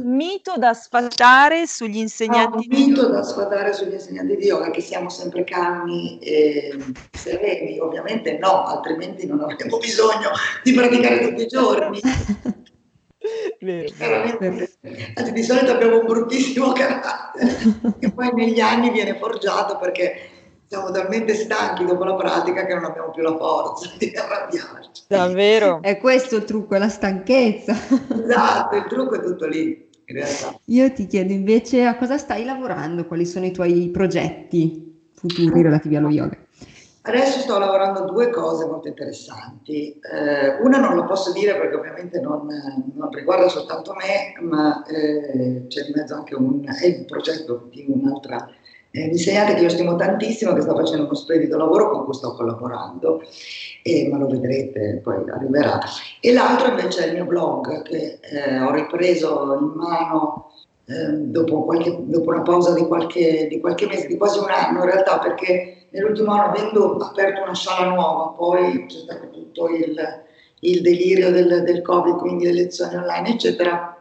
S1: Mito da sfatare sugli insegnanti
S2: ah, di yoga. mito da sfatare sugli insegnanti di yoga, che siamo sempre calmi e sereni. Ovviamente no, altrimenti non avremo bisogno di praticare tutti i giorni. Vero. Anzi, di solito abbiamo un bruttissimo carattere che poi negli anni viene forgiato perché siamo talmente stanchi dopo la pratica che non abbiamo più la forza di arrabbiarci.
S3: Davvero? È questo il trucco, è la stanchezza.
S2: Esatto, il trucco è tutto lì. In.
S3: Io ti chiedo invece a cosa stai lavorando, quali sono i tuoi progetti futuri relativi allo yoga?
S2: Adesso sto lavorando a due cose molto interessanti. Eh, una non la posso dire perché ovviamente non, non riguarda soltanto me, ma eh, c'è di mezzo anche un, è un progetto di un'altra eh, insegnante che io stimo tantissimo, che sta facendo uno splendido lavoro con cui sto collaborando, ma lo vedrete, poi arriverà. E l'altro invece è il mio blog che eh, ho ripreso in mano eh, dopo, qualche, dopo, una pausa di qualche, di qualche mese, di quasi un anno in realtà, perché nell'ultimo anno avendo aperto una sala nuova, poi c'è stato tutto il, il delirio del, del, Covid, quindi le lezioni online, eccetera,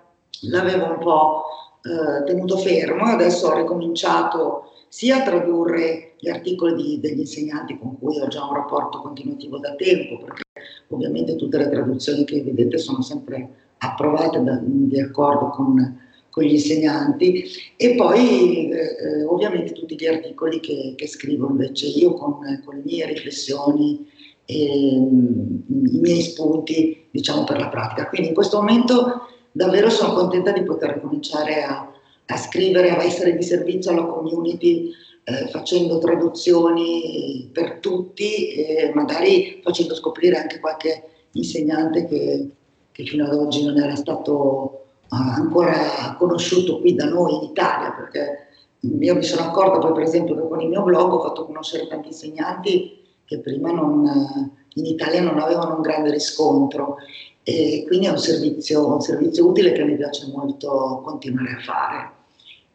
S2: l'avevo un po' eh, tenuto fermo adesso ho ricominciato sia tradurre gli articoli di, degli insegnanti con cui ho già un rapporto continuativo da tempo, perché ovviamente tutte le traduzioni che vedete sono sempre approvate da, di accordo con con gli insegnanti e poi eh, eh, ovviamente tutti gli articoli che, che scrivo invece io con, con le mie riflessioni e mm, i miei spunti diciamo per la pratica. Quindi in questo momento davvero sono contenta di poter cominciare a, a scrivere, a essere di servizio alla community eh, facendo traduzioni per tutti e magari facendo scoprire anche qualche insegnante che, che fino ad oggi non era stato ancora conosciuto qui da noi in Italia, perché io mi sono accorta poi per esempio che con il mio blog ho fatto conoscere tanti insegnanti che prima non, in Italia non avevano un grande riscontro e quindi è un servizio, un servizio utile che mi piace molto continuare a fare.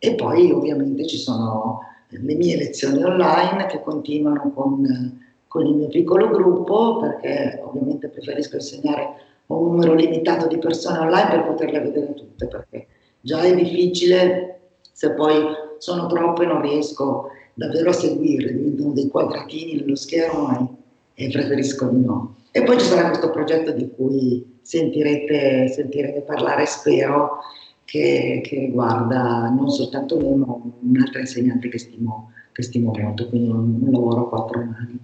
S2: E poi ovviamente ci sono le mie lezioni online che continuano con, con il mio piccolo gruppo perché ovviamente preferisco insegnare ho un numero limitato di persone online per poterle vedere tutte, perché già è difficile, se poi sono troppe non riesco davvero a seguire, diventano dei quadratini nello schermo e, e preferisco di no. E poi ci sarà questo progetto di cui sentirete, sentirete parlare, spero, che, che, riguarda non soltanto me, ma un'altra insegnante che stimo, che stimo molto, quindi un, un lavoro a quattro mani.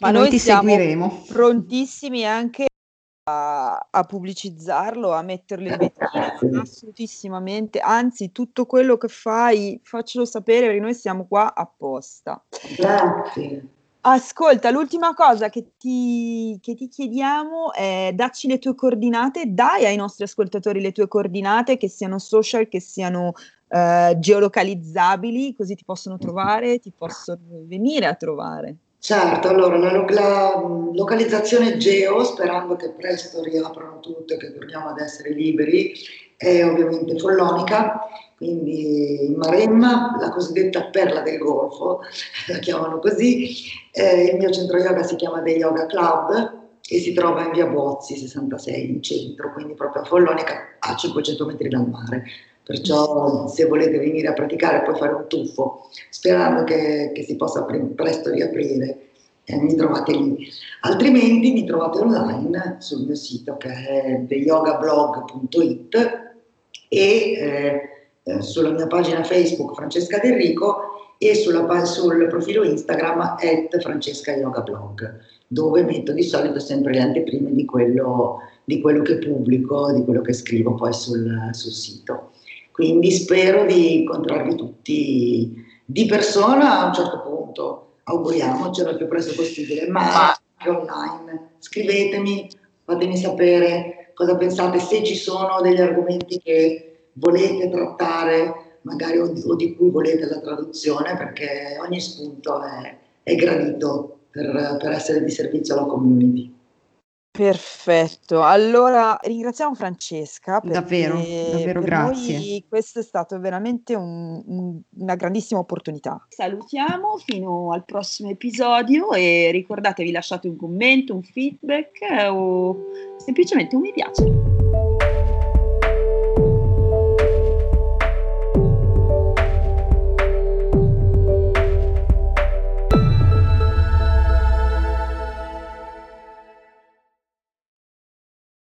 S1: Ma noi, noi ti seguiremo. prontissimi anche a, a pubblicizzarlo, a metterlo in vetrina, assolutissimamente. Anzi, tutto quello che fai, faccelo sapere perché noi siamo qua apposta.
S2: Grazie.
S1: Ascolta, l'ultima cosa che ti, che ti, chiediamo è dacci le tue coordinate, dai ai nostri ascoltatori le tue coordinate, che siano social, che siano uh, geolocalizzabili, così ti possono trovare, ti possono venire a trovare.
S2: Certo, allora la, la, localizzazione geo, sperando che presto riaprano tutto e che torniamo ad essere liberi, è ovviamente Follonica, quindi in Maremma, la cosiddetta perla del Golfo, la chiamano così. Eh, il mio centro yoga si chiama The Yoga Club e si trova in via Bozzi 66 in centro, quindi proprio a Follonica a 500 metri dal mare. Perciò se volete venire a praticare puoi fare un tuffo, sperando che, che si possa pre- presto riaprire, eh, mi trovate lì. Altrimenti mi trovate online sul mio sito che è theyogablog.it e eh, eh, sulla mia pagina Facebook Francesca Del Rico e sulla, sul profilo Instagram at Francesca Yoga Blog, dove metto di solito sempre le anteprime di quello, di quello che pubblico, di quello che scrivo poi sul, sul sito. Quindi spero di incontrarvi tutti di persona a un certo punto, auguriamocelo il più presto possibile, ma anche online. Scrivetemi, fatemi sapere cosa pensate, se ci sono degli argomenti che volete trattare, magari o di, o di cui volete la traduzione, perché ogni spunto è, è gradito per, per essere di servizio alla community.
S1: Perfetto, allora ringraziamo Francesca
S3: Davvero, davvero
S1: per
S3: grazie.
S1: noi questo è stato veramente un- un- una grandissima opportunità. Salutiamo fino al prossimo episodio e ricordatevi lasciate un commento, un feedback eh, o semplicemente un mi piace.